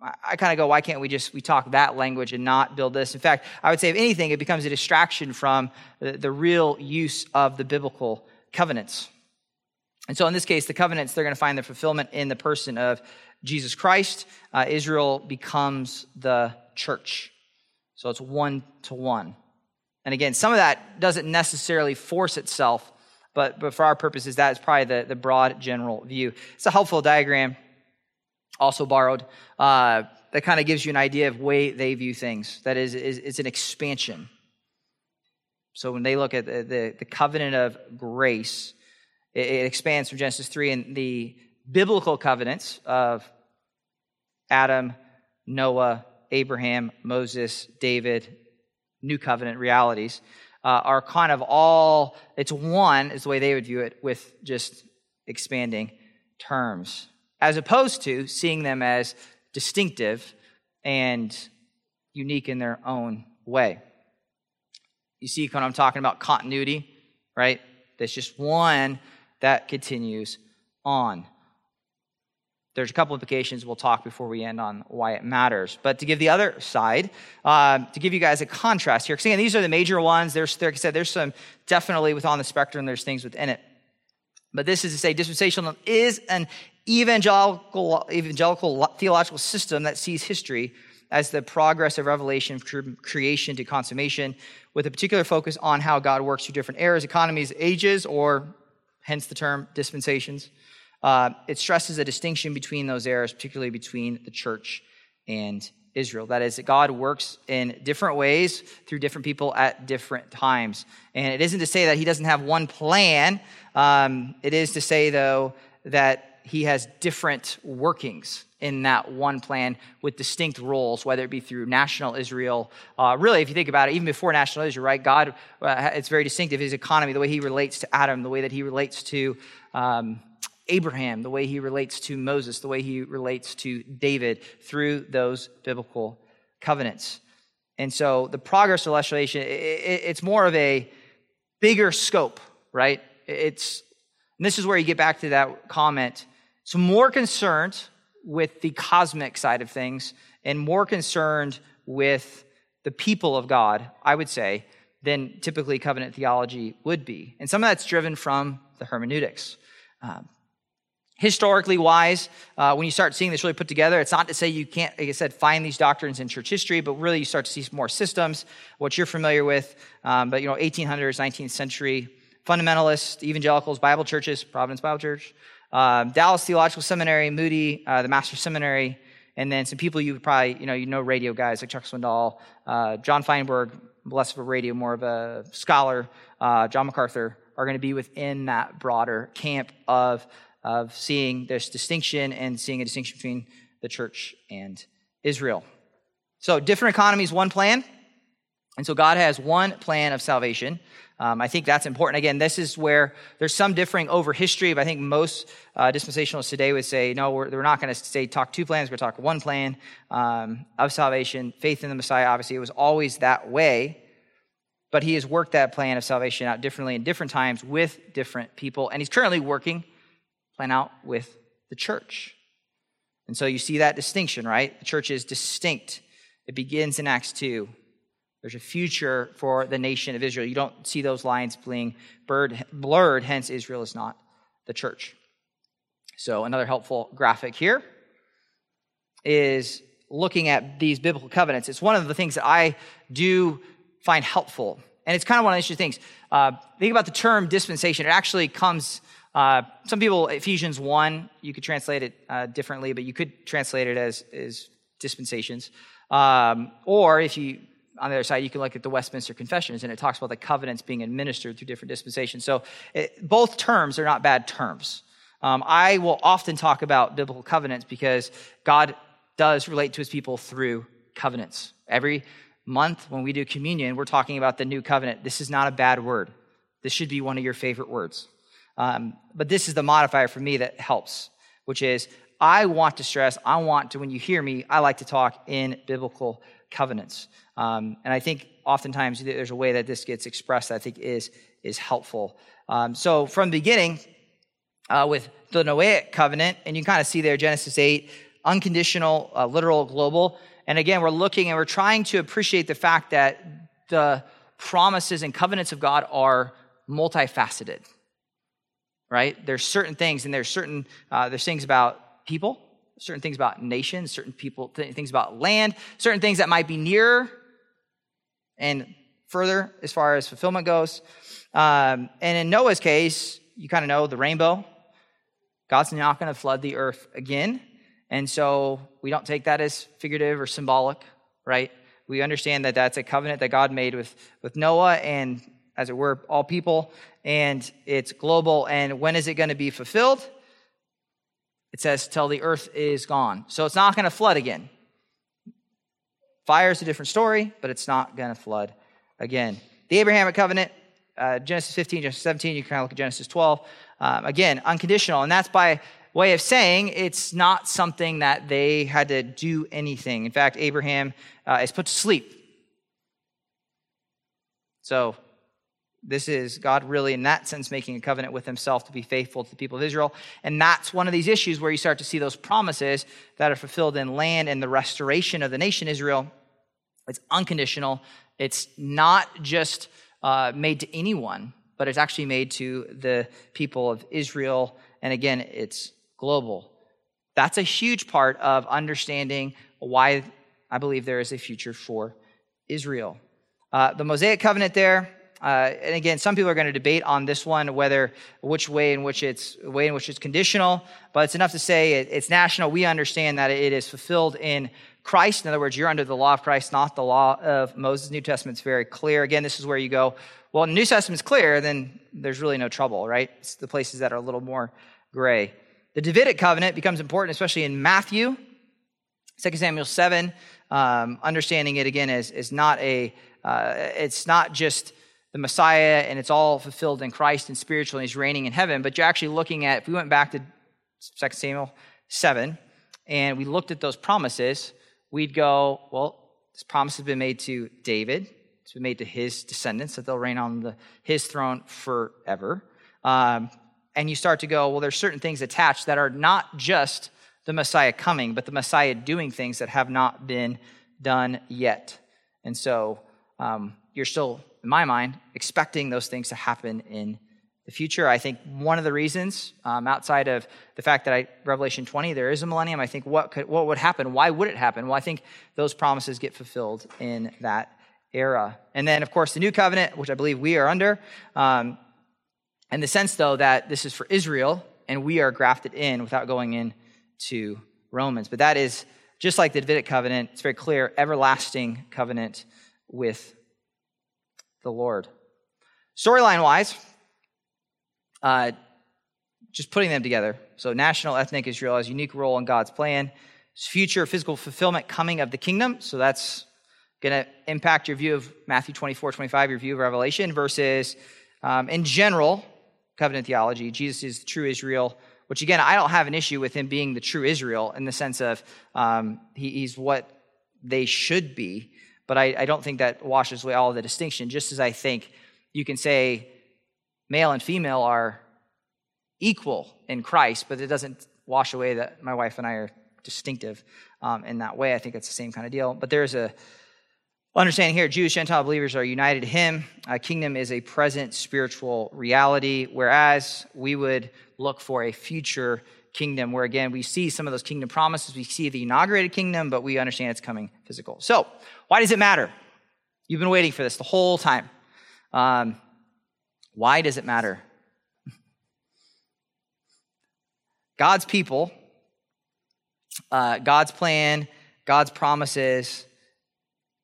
I, kind of go, why can't we just, we talk that language and not build this? In fact, I would say, if anything, it becomes a distraction from the, the real use of the biblical covenants. And so, in this case, the covenants, they're going to find their fulfillment in the person of Jesus Christ. Uh, Israel becomes the church. So it's one to one. And again, some of that doesn't necessarily force itself, but, but for our purposes, that is probably the, the broad general view. It's a helpful diagram, also borrowed, uh, that kind of gives you an idea of way they view things. That is, is it's an expansion. So when they look at the, the, the covenant of grace, it, it expands from Genesis 3 and the biblical covenants of Adam, Noah, Abraham, Moses, David, New Covenant realities uh, are kind of all, it's one, is the way they would view it, with just expanding terms, as opposed to seeing them as distinctive and unique in their own way. You see, when I'm talking about continuity, right? There's just one that continues on. There's a couple implications we'll talk before we end on why it matters. But to give the other side, uh, to give you guys a contrast here, because again, these are the major ones. There's, like I said, there's some definitely within the spectrum, there's things within it. But this is to say, dispensational is an evangelical, evangelical theological system that sees history as the progress of revelation from creation to consummation, with a particular focus on how God works through different eras, economies, ages, or hence the term dispensations. Uh, it stresses a distinction between those eras, particularly between the church and Israel. That is, that God works in different ways through different people at different times. And it isn't to say that He doesn't have one plan. Um, it is to say, though, that He has different workings in that one plan with distinct roles, whether it be through national Israel. Uh, really, if you think about it, even before national Israel, right? God, uh, it's very distinctive. His economy, the way he relates to Adam, the way that he relates to um, Abraham, the way he relates to Moses, the way he relates to David through those biblical covenants. And so the progress of legislation, it's more of a bigger scope, right? It's, and this is where you get back to that comment. It's more concerned with the cosmic side of things and more concerned with the people of God, I would say, than typically covenant theology would be. And some of that's driven from the hermeneutics. Um, historically wise, uh, when you start seeing this really put together, it's not to say you can't, like I said, find these doctrines in church history, but really you start to see more systems, what you're familiar with. Um, but, you know, 1800s, 19th century, fundamentalists, evangelicals, Bible churches, Providence Bible Church, um, Dallas Theological Seminary, Moody, uh, the Master Seminary, and then some people you probably, you know, you know radio guys like Chuck Swindoll, uh, John Feinberg, less of a radio, more of a scholar, uh, John MacArthur, are going to be within that broader camp of, of seeing this distinction and seeing a distinction between the church and Israel. So, different economies, one plan. And so, God has one plan of salvation. Um, I think that's important. Again, this is where there's some differing over history, but I think most uh, dispensationalists today would say, no, we're, we're not going to say talk two plans, we're going to talk one plan um, of salvation, faith in the Messiah. Obviously, it was always that way. but he has worked that plan of salvation out differently in different times with different people. And he's currently working plan out with the church. And so you see that distinction, right? The church is distinct. It begins in Acts 2. There's a future for the nation of Israel. You don't see those lines being blurred, hence, Israel is not the church. So, another helpful graphic here is looking at these biblical covenants. It's one of the things that I do find helpful. And it's kind of one of the interesting things. Uh, think about the term dispensation. It actually comes, uh, some people, Ephesians 1, you could translate it uh, differently, but you could translate it as, as dispensations. Um, or if you, on the other side, you can look at the Westminster Confessions, and it talks about the covenants being administered through different dispensations. So it, both terms are not bad terms. Um, I will often talk about biblical covenants because God does relate to his people through covenants. Every month when we do communion, we're talking about the new covenant. This is not a bad word. This should be one of your favorite words. Um, but this is the modifier for me that helps, which is I want to stress, I want to, when you hear me, I like to talk in biblical covenants. Um, and I think oftentimes there's a way that this gets expressed that I think is, is helpful. Um, so from the beginning, uh, with the Noahic covenant, and you kind of see there Genesis 8, unconditional, uh, literal, global. And again, we're looking and we're trying to appreciate the fact that the promises and covenants of God are multifaceted, right? There's certain things, and there's certain uh, there's things about people, certain things about nations, certain people, th- things about land, certain things that might be nearer and further as far as fulfillment goes. Um, and in Noah's case, you kind of know the rainbow. God's not going to flood the earth again. And so we don't take that as figurative or symbolic, right? We understand that that's a covenant that God made with, with Noah and, as it were, all people, and it's global. And when is it going to be fulfilled? It says, till the earth is gone. So it's not going to flood again. Fire is a different story, but it's not going to flood again. The Abrahamic covenant, uh, Genesis 15, Genesis 17, you can kind of look at Genesis 12. Um, again, unconditional, and that's by way of saying it's not something that they had to do anything. In fact, Abraham uh, is put to sleep. So, this is God really, in that sense, making a covenant with himself to be faithful to the people of Israel. And that's one of these issues where you start to see those promises that are fulfilled in land and the restoration of the nation Israel. It's unconditional, it's not just uh, made to anyone, but it's actually made to the people of Israel. And again, it's global. That's a huge part of understanding why I believe there is a future for Israel. Uh, the Mosaic covenant there, uh, and again, some people are going to debate on this one whether which way in which it's way in which it's conditional, but it's enough to say it, it's national. We understand that it is fulfilled in Christ. In other words, you're under the law of Christ, not the law of Moses. New Testament's very clear. Again, this is where you go. Well, New Testament's clear, then there's really no trouble, right? It's the places that are a little more gray. The Davidic covenant becomes important, especially in Matthew, 2 Samuel 7, um, understanding it again is, as not a, uh, it's not just the Messiah and it's all fulfilled in Christ and spiritually he's reigning in heaven, but you're actually looking at, if we went back to 2 Samuel 7 and we looked at those promises, we'd go, well, this promise has been made to David, it's been made to his descendants that they'll reign on the, his throne forever. Um, and you start to go, well, there's certain things attached that are not just the Messiah coming, but the Messiah doing things that have not been done yet. And so um, you're still, in my mind, expecting those things to happen in the future. I think one of the reasons, um, outside of the fact that I, Revelation 20, there is a millennium, I think what, could, what would happen? Why would it happen? Well, I think those promises get fulfilled in that era. And then, of course, the new covenant, which I believe we are under, um, in the sense, though, that this is for Israel and we are grafted in without going into Romans. But that is just like the Davidic covenant, it's very clear, everlasting covenant with the Lord. Storyline wise, uh, just putting them together. So, national ethnic Israel has unique role in God's plan. Future physical fulfillment coming of the kingdom. So, that's going to impact your view of Matthew 24, 25, your view of Revelation, versus um, in general, covenant theology. Jesus is the true Israel, which again, I don't have an issue with him being the true Israel in the sense of um, he, he's what they should be. But I, I don't think that washes away all the distinction, just as I think you can say male and female are equal in Christ, but it doesn't wash away that my wife and I are distinctive um, in that way. I think it's the same kind of deal. But there's a understanding here Jewish Gentile believers are united to Him. Kingdom is a present spiritual reality, whereas we would look for a future kingdom where, again, we see some of those kingdom promises. We see the inaugurated kingdom, but we understand it's coming physical. So, why does it matter? You've been waiting for this the whole time. Um, why does it matter? God's people, uh, God's plan, God's promises,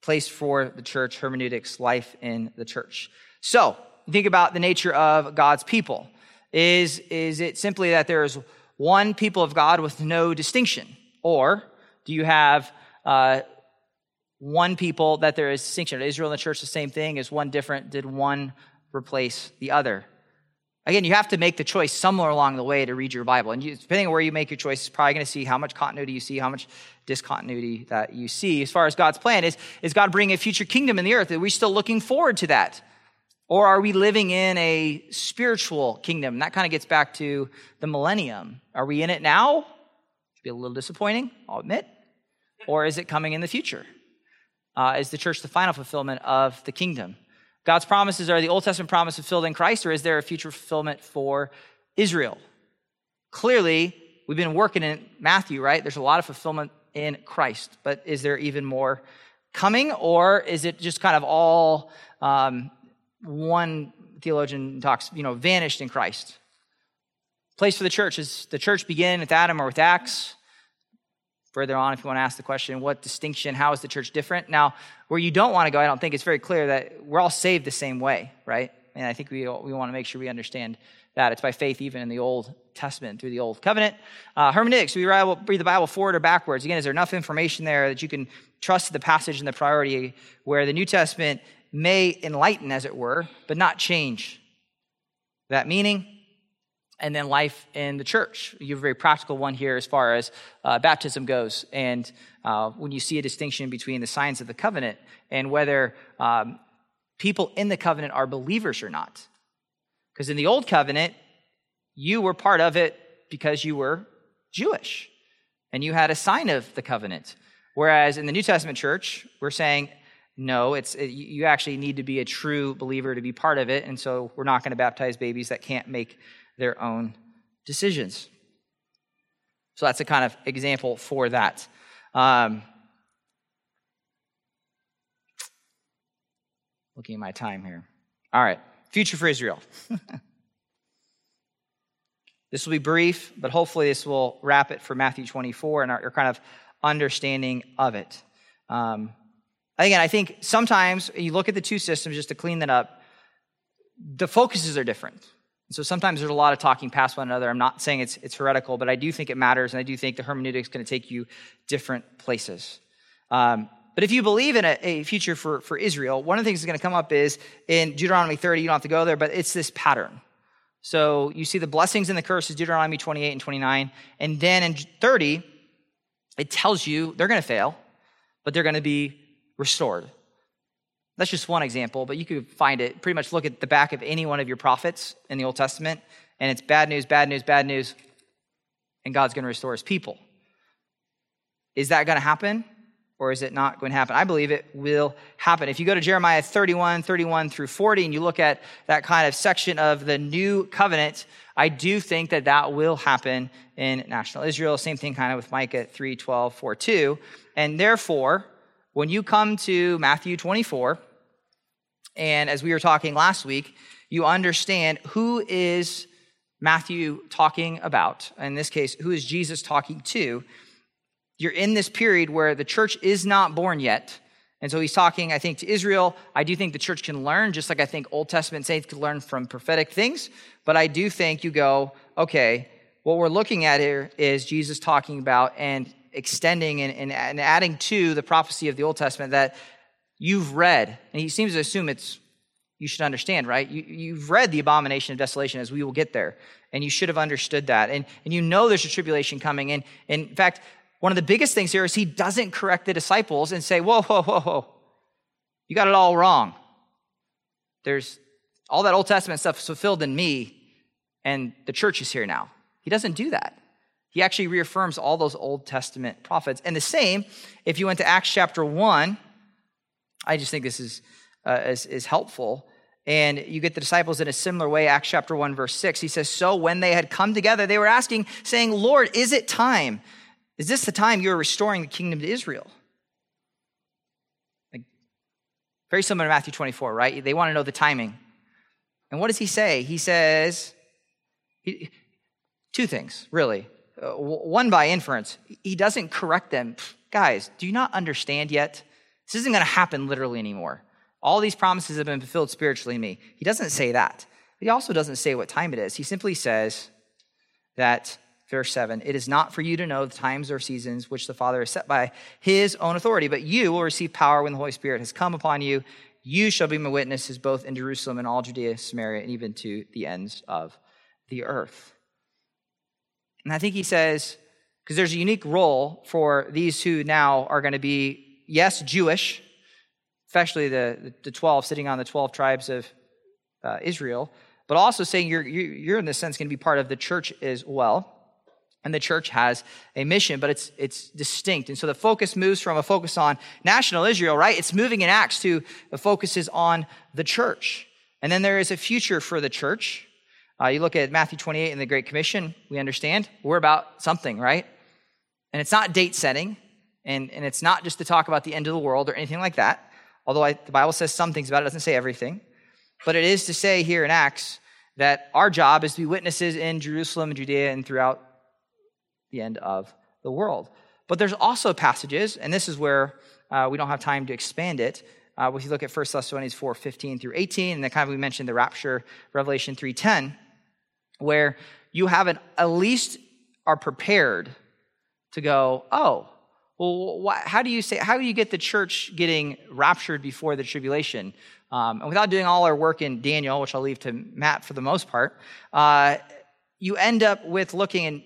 place for the church, hermeneutics, life in the church. So, think about the nature of God's people. Is, is it simply that there is one people of God with no distinction? Or do you have uh, one people that there is distinction? Israel and the church the same thing? Is one different? Did one replace the other? Again, you have to make the choice somewhere along the way to read your Bible. And you, depending on where you make your choice, it's probably going to see how much continuity you see, how much discontinuity that you see. As far as God's plan is, is God bringing a future kingdom in the earth? Are we still looking forward to that? Or are we living in a spiritual kingdom? And that kind of gets back to the millennium. Are we in it now? Should be a little disappointing, I'll admit. Or is it coming in the future? Uh, is the church the final fulfillment of the kingdom? God's promises are the Old Testament promise fulfilled in Christ, or is there a future fulfillment for Israel? Clearly, we've been working in Matthew, right? There's a lot of fulfillment in Christ, but is there even more coming, or is it just kind of all um, one theologian talks, you know, vanished in Christ? Place for the church is the church begin with Adam or with Acts? further on if you want to ask the question what distinction how is the church different? Now where you don't want to go i don't think it's very clear that we're all saved the same way right? And i think we, we want to make sure we understand that. It's by faith even in the old testament through the old covenant. Uh, hermeneutics we read the bible forward or backwards. Again is there enough information there that you can trust the passage and the priority where the new testament may enlighten as it were but not change that meaning and then life in the church. You have a very practical one here as far as uh, baptism goes. And uh, when you see a distinction between the signs of the covenant and whether um, people in the covenant are believers or not. Because in the old covenant, you were part of it because you were Jewish and you had a sign of the covenant. Whereas in the New Testament church, we're saying, no, it's it, you actually need to be a true believer to be part of it, and so we're not going to baptize babies that can't make their own decisions. So that's a kind of example for that. Um, looking at my time here. All right, future for Israel. this will be brief, but hopefully this will wrap it for Matthew 24 and our, our kind of understanding of it. Um, again, I think sometimes you look at the two systems just to clean that up, the focuses are different. So sometimes there's a lot of talking past one another. I'm not saying it's, it's heretical, but I do think it matters, and I do think the hermeneutic is going to take you different places. Um, but if you believe in a, a, future for, for Israel, one of the things that's going to come up is in Deuteronomy 30, you don't have to go there, but it's this pattern. So you see the blessings and the curses, Deuteronomy 28 and 29. And then in 30, it tells you they're going to fail, but they're going to be restored. That's just one example, but you could find it. Pretty much look at the back of any one of your prophets in the Old Testament, and it's bad news, bad news, bad news, and God's going to restore his people. Is that going to happen? Or is it not going to happen? I believe it will happen. If you go to Jeremiah 31, 31 through 40, and you look at that kind of section of the new covenant, I do think that that will happen in national Israel. Same thing kind of with Micah 3, 12, 4, 2. And therefore, when you come to Matthew 24, and as we were talking last week, you understand who is Matthew talking about. In this case, who is Jesus talking to? You're in this period where the church is not born yet. And so he's talking, I think, to Israel. I do think the church can learn, just like I think Old Testament saints could learn from prophetic things. But I do think you go, okay, what we're looking at here is Jesus talking about and extending and, and, and adding to the prophecy of the Old Testament that you've read, and he seems to assume it's you should understand, right? You, you've read the abomination of desolation as we will get there, and you should have understood that. And, and you know there's a tribulation coming. And, and in fact, one of the biggest things here is he doesn't correct the disciples and say, whoa, whoa, whoa, whoa. You got it all wrong. There's all that Old Testament stuff is fulfilled in me, and the church is here now. He doesn't do that. He actually reaffirms all those Old Testament prophets. And the same, if you went to Acts chapter 1, I just think this is, uh, is, is helpful. And you get the disciples in a similar way. Acts chapter 1, verse 6. He says, So when they had come together, they were asking, saying, Lord, is it time? Is this the time you're restoring the kingdom to Israel? Like, very similar to Matthew 24, right? They want to know the timing. And what does he say? He says, he, two things, really. Uh, one by inference. He doesn't correct them. Guys, do you not understand yet? This isn't going to happen literally anymore. All these promises have been fulfilled spiritually in me. He doesn't say that. But he also doesn't say what time it is. He simply says that, verse 7, it is not for you to know the times or seasons which the Father has set by his own authority, but you will receive power when the Holy Spirit has come upon you. You shall be my witnesses both in Jerusalem and all Judea, Samaria, and even to the ends of the earth. And I think he says, because there's a unique role for these who now are going to be, yes, Jewish, especially the, the 12 sitting on the 12 tribes of uh, Israel, but also saying you're, you're in this sense going to be part of the church as well. And the church has a mission, but it's, it's distinct. And so the focus moves from a focus on national Israel, right? It's moving in Acts to the focus is on the church. And then there is a future for the church. Uh, you look at Matthew 28 and the Great Commission, we understand we're about something, right? And it's not date setting, and, and it's not just to talk about the end of the world or anything like that, although I, the Bible says some things about it, it doesn't say everything. But it is to say here in Acts that our job is to be witnesses in Jerusalem, and Judea, and throughout the end of the world. But there's also passages, and this is where uh, we don't have time to expand it. Uh, if you look at 1 Thessalonians 4 15 through 18, and then kind of we mentioned the rapture, Revelation 3 10 where you haven't at least are prepared to go, oh, well, how do you say, how do you get the church getting raptured before the tribulation? Um, and without doing all our work in Daniel, which I'll leave to Matt for the most part, uh, you end up with looking in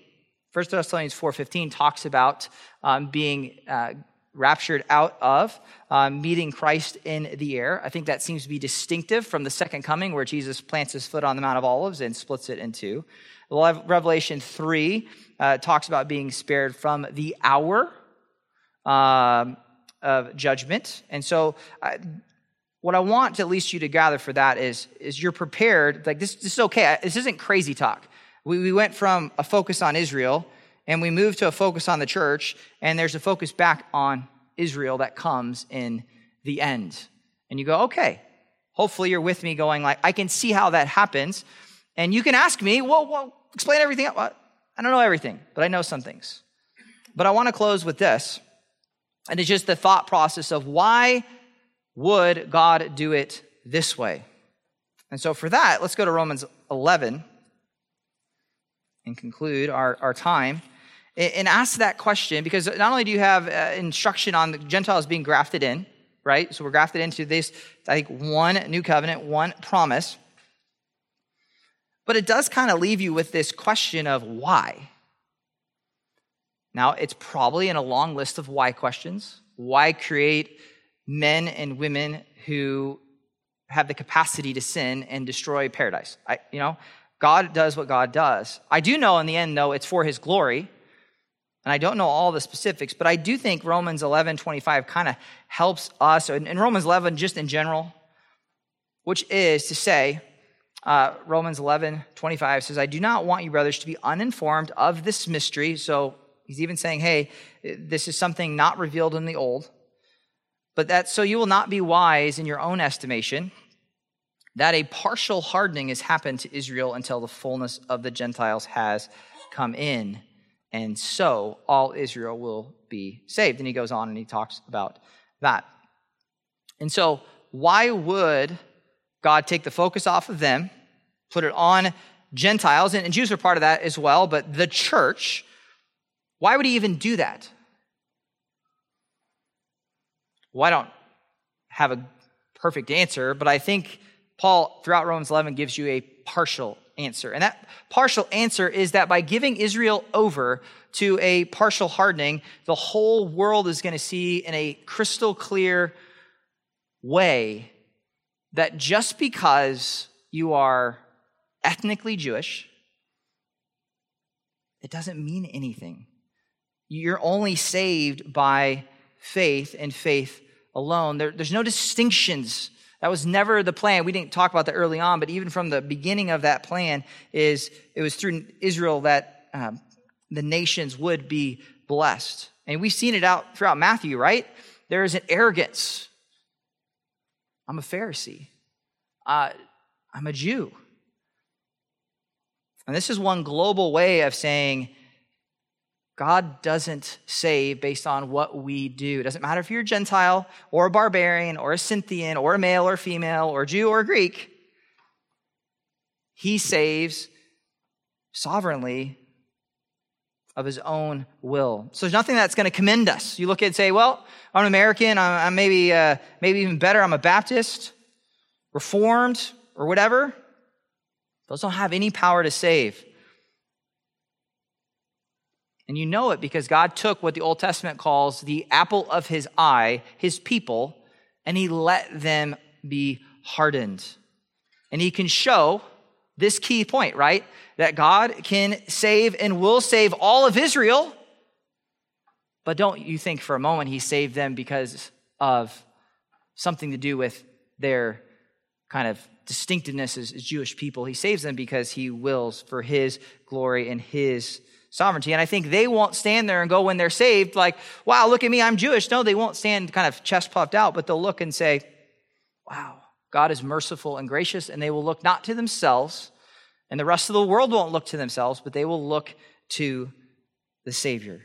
1 Thessalonians 4.15 talks about um, being uh, raptured out of, um, meeting Christ in the air. I think that seems to be distinctive from the second coming, where Jesus plants his foot on the Mount of Olives and splits it in two. Revelation 3 uh, talks about being spared from the hour um, of judgment. And so, uh, what I want at least you to gather for that is, is you're prepared. Like, this, this is okay. This isn't crazy talk. We, we went from a focus on Israel and we move to a focus on the church, and there's a focus back on Israel that comes in the end. And you go, okay, hopefully you're with me going like, I can see how that happens. And you can ask me, well, well explain everything. I don't know everything, but I know some things. But I want to close with this. And it's just the thought process of why would God do it this way? And so for that, let's go to Romans 11 and conclude our, our time and ask that question because not only do you have uh, instruction on the Gentiles being grafted in, right? So we're grafted into this, I think, one new covenant, one promise. But it does kind of leave you with this question of why. Now, it's probably in a long list of why questions. Why create men and women who have the capacity to sin and destroy paradise? I, you know, God does what God does. I do know in the end, though, it's for his glory. And I don't know all the specifics, but I do think Romans 11 25 kind of helps us, in Romans 11, just in general, which is to say, uh, Romans 11 25 says, I do not want you, brothers, to be uninformed of this mystery. So he's even saying, hey, this is something not revealed in the old, but that so you will not be wise in your own estimation, that a partial hardening has happened to Israel until the fullness of the Gentiles has come in and so all Israel will be saved. And he goes on and he talks about that. And so, why would God take the focus off of them, put it on Gentiles, and, Jews are part of that as well, but the church, why would he even do that? Well, I don't have a perfect answer, but I think Paul, throughout Romans 11, gives you a partial answer. And that partial answer is that by giving Israel over to a partial hardening, the whole world is going to see in a crystal clear way that just because you are ethnically Jewish, it doesn't mean anything. You're only saved by faith and faith alone. There, there's no distinctions. That was never the plan. We didn't talk about that early on, but even from the beginning of that plan, is it was through Israel that um, the nations would be blessed. And we've seen it out throughout Matthew, right? There is an arrogance. I'm a Pharisee. Uh, I'm a Jew. And this is one global way of saying God doesn't save based on what we do. It doesn't matter if you're a Gentile or a barbarian or a Scythian or a male or female or Jew or Greek. He saves sovereignly of his own will. So there's nothing that's going to commend us. You look at and say, well, I'm an American. I'm, I'm maybe, uh, maybe even better. I'm a Baptist, Reformed, or whatever. Those don't have any power to save. And you know it because God took what the Old Testament calls the apple of his eye, his people, and he let them be hardened. And he can show this key point, right? That God can save and will save all of Israel. But don't you think for a moment he saved them because of something to do with their kind of distinctiveness as, Jewish people. He saves them because he wills for his glory and his sovereignty. And I think they won't stand there and go when they're saved, like, wow, look at me, I'm Jewish. No, they won't stand kind of chest puffed out, but they'll look and say, wow, God is merciful and gracious. And they will look not to themselves, and the rest of the world won't look to themselves, but they will look to the Savior.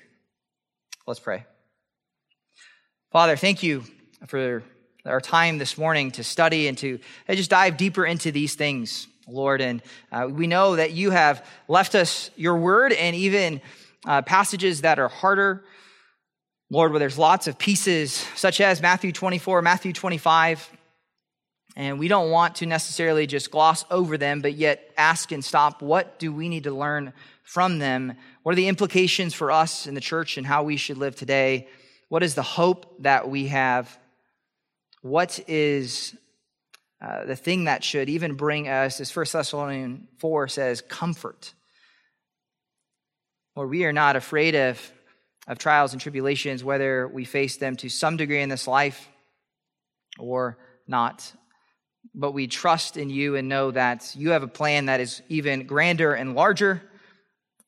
Let's pray. Father, thank you for our time this morning to study and to just dive deeper into these things. Lord. And uh, we know that you have left us your word and even uh, passages that are harder, Lord, where there's lots of pieces, such as Matthew 24, Matthew 25. And we don't want to necessarily just gloss over them, but yet ask and stop what do we need to learn from them? What are the implications for us in the church and how we should live today? What is the hope that we have? What is uh, the thing that should even bring us, as 1 Thessalonians 4 says, comfort. Lord, we are not afraid of, of trials and tribulations, whether we face them to some degree in this life or not. But we trust in you and know that you have a plan that is even grander and larger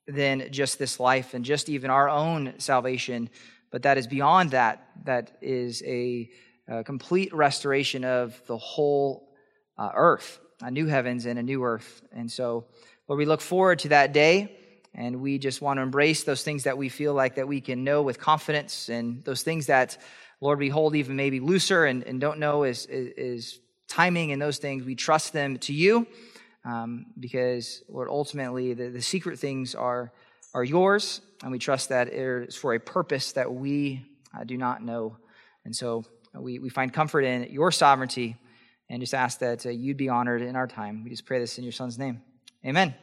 than just this life and just even our own salvation, but that is beyond that, that is a a complete restoration of the whole uh, earth, a new heavens and a new earth. And so, Lord, we look forward to that day, and we just want to embrace those things that we feel like that we can know with confidence, and those things that, Lord, we hold even maybe looser and, and don't know is, is, is timing and those things. We trust them to you um, because, Lord, ultimately the, the secret things are, are yours, and we trust that it is for a purpose that we uh, do not know. And so, we, we find comfort in your sovereignty and just ask that uh, you'd be honored in our time. We just pray this in your son's name. Amen.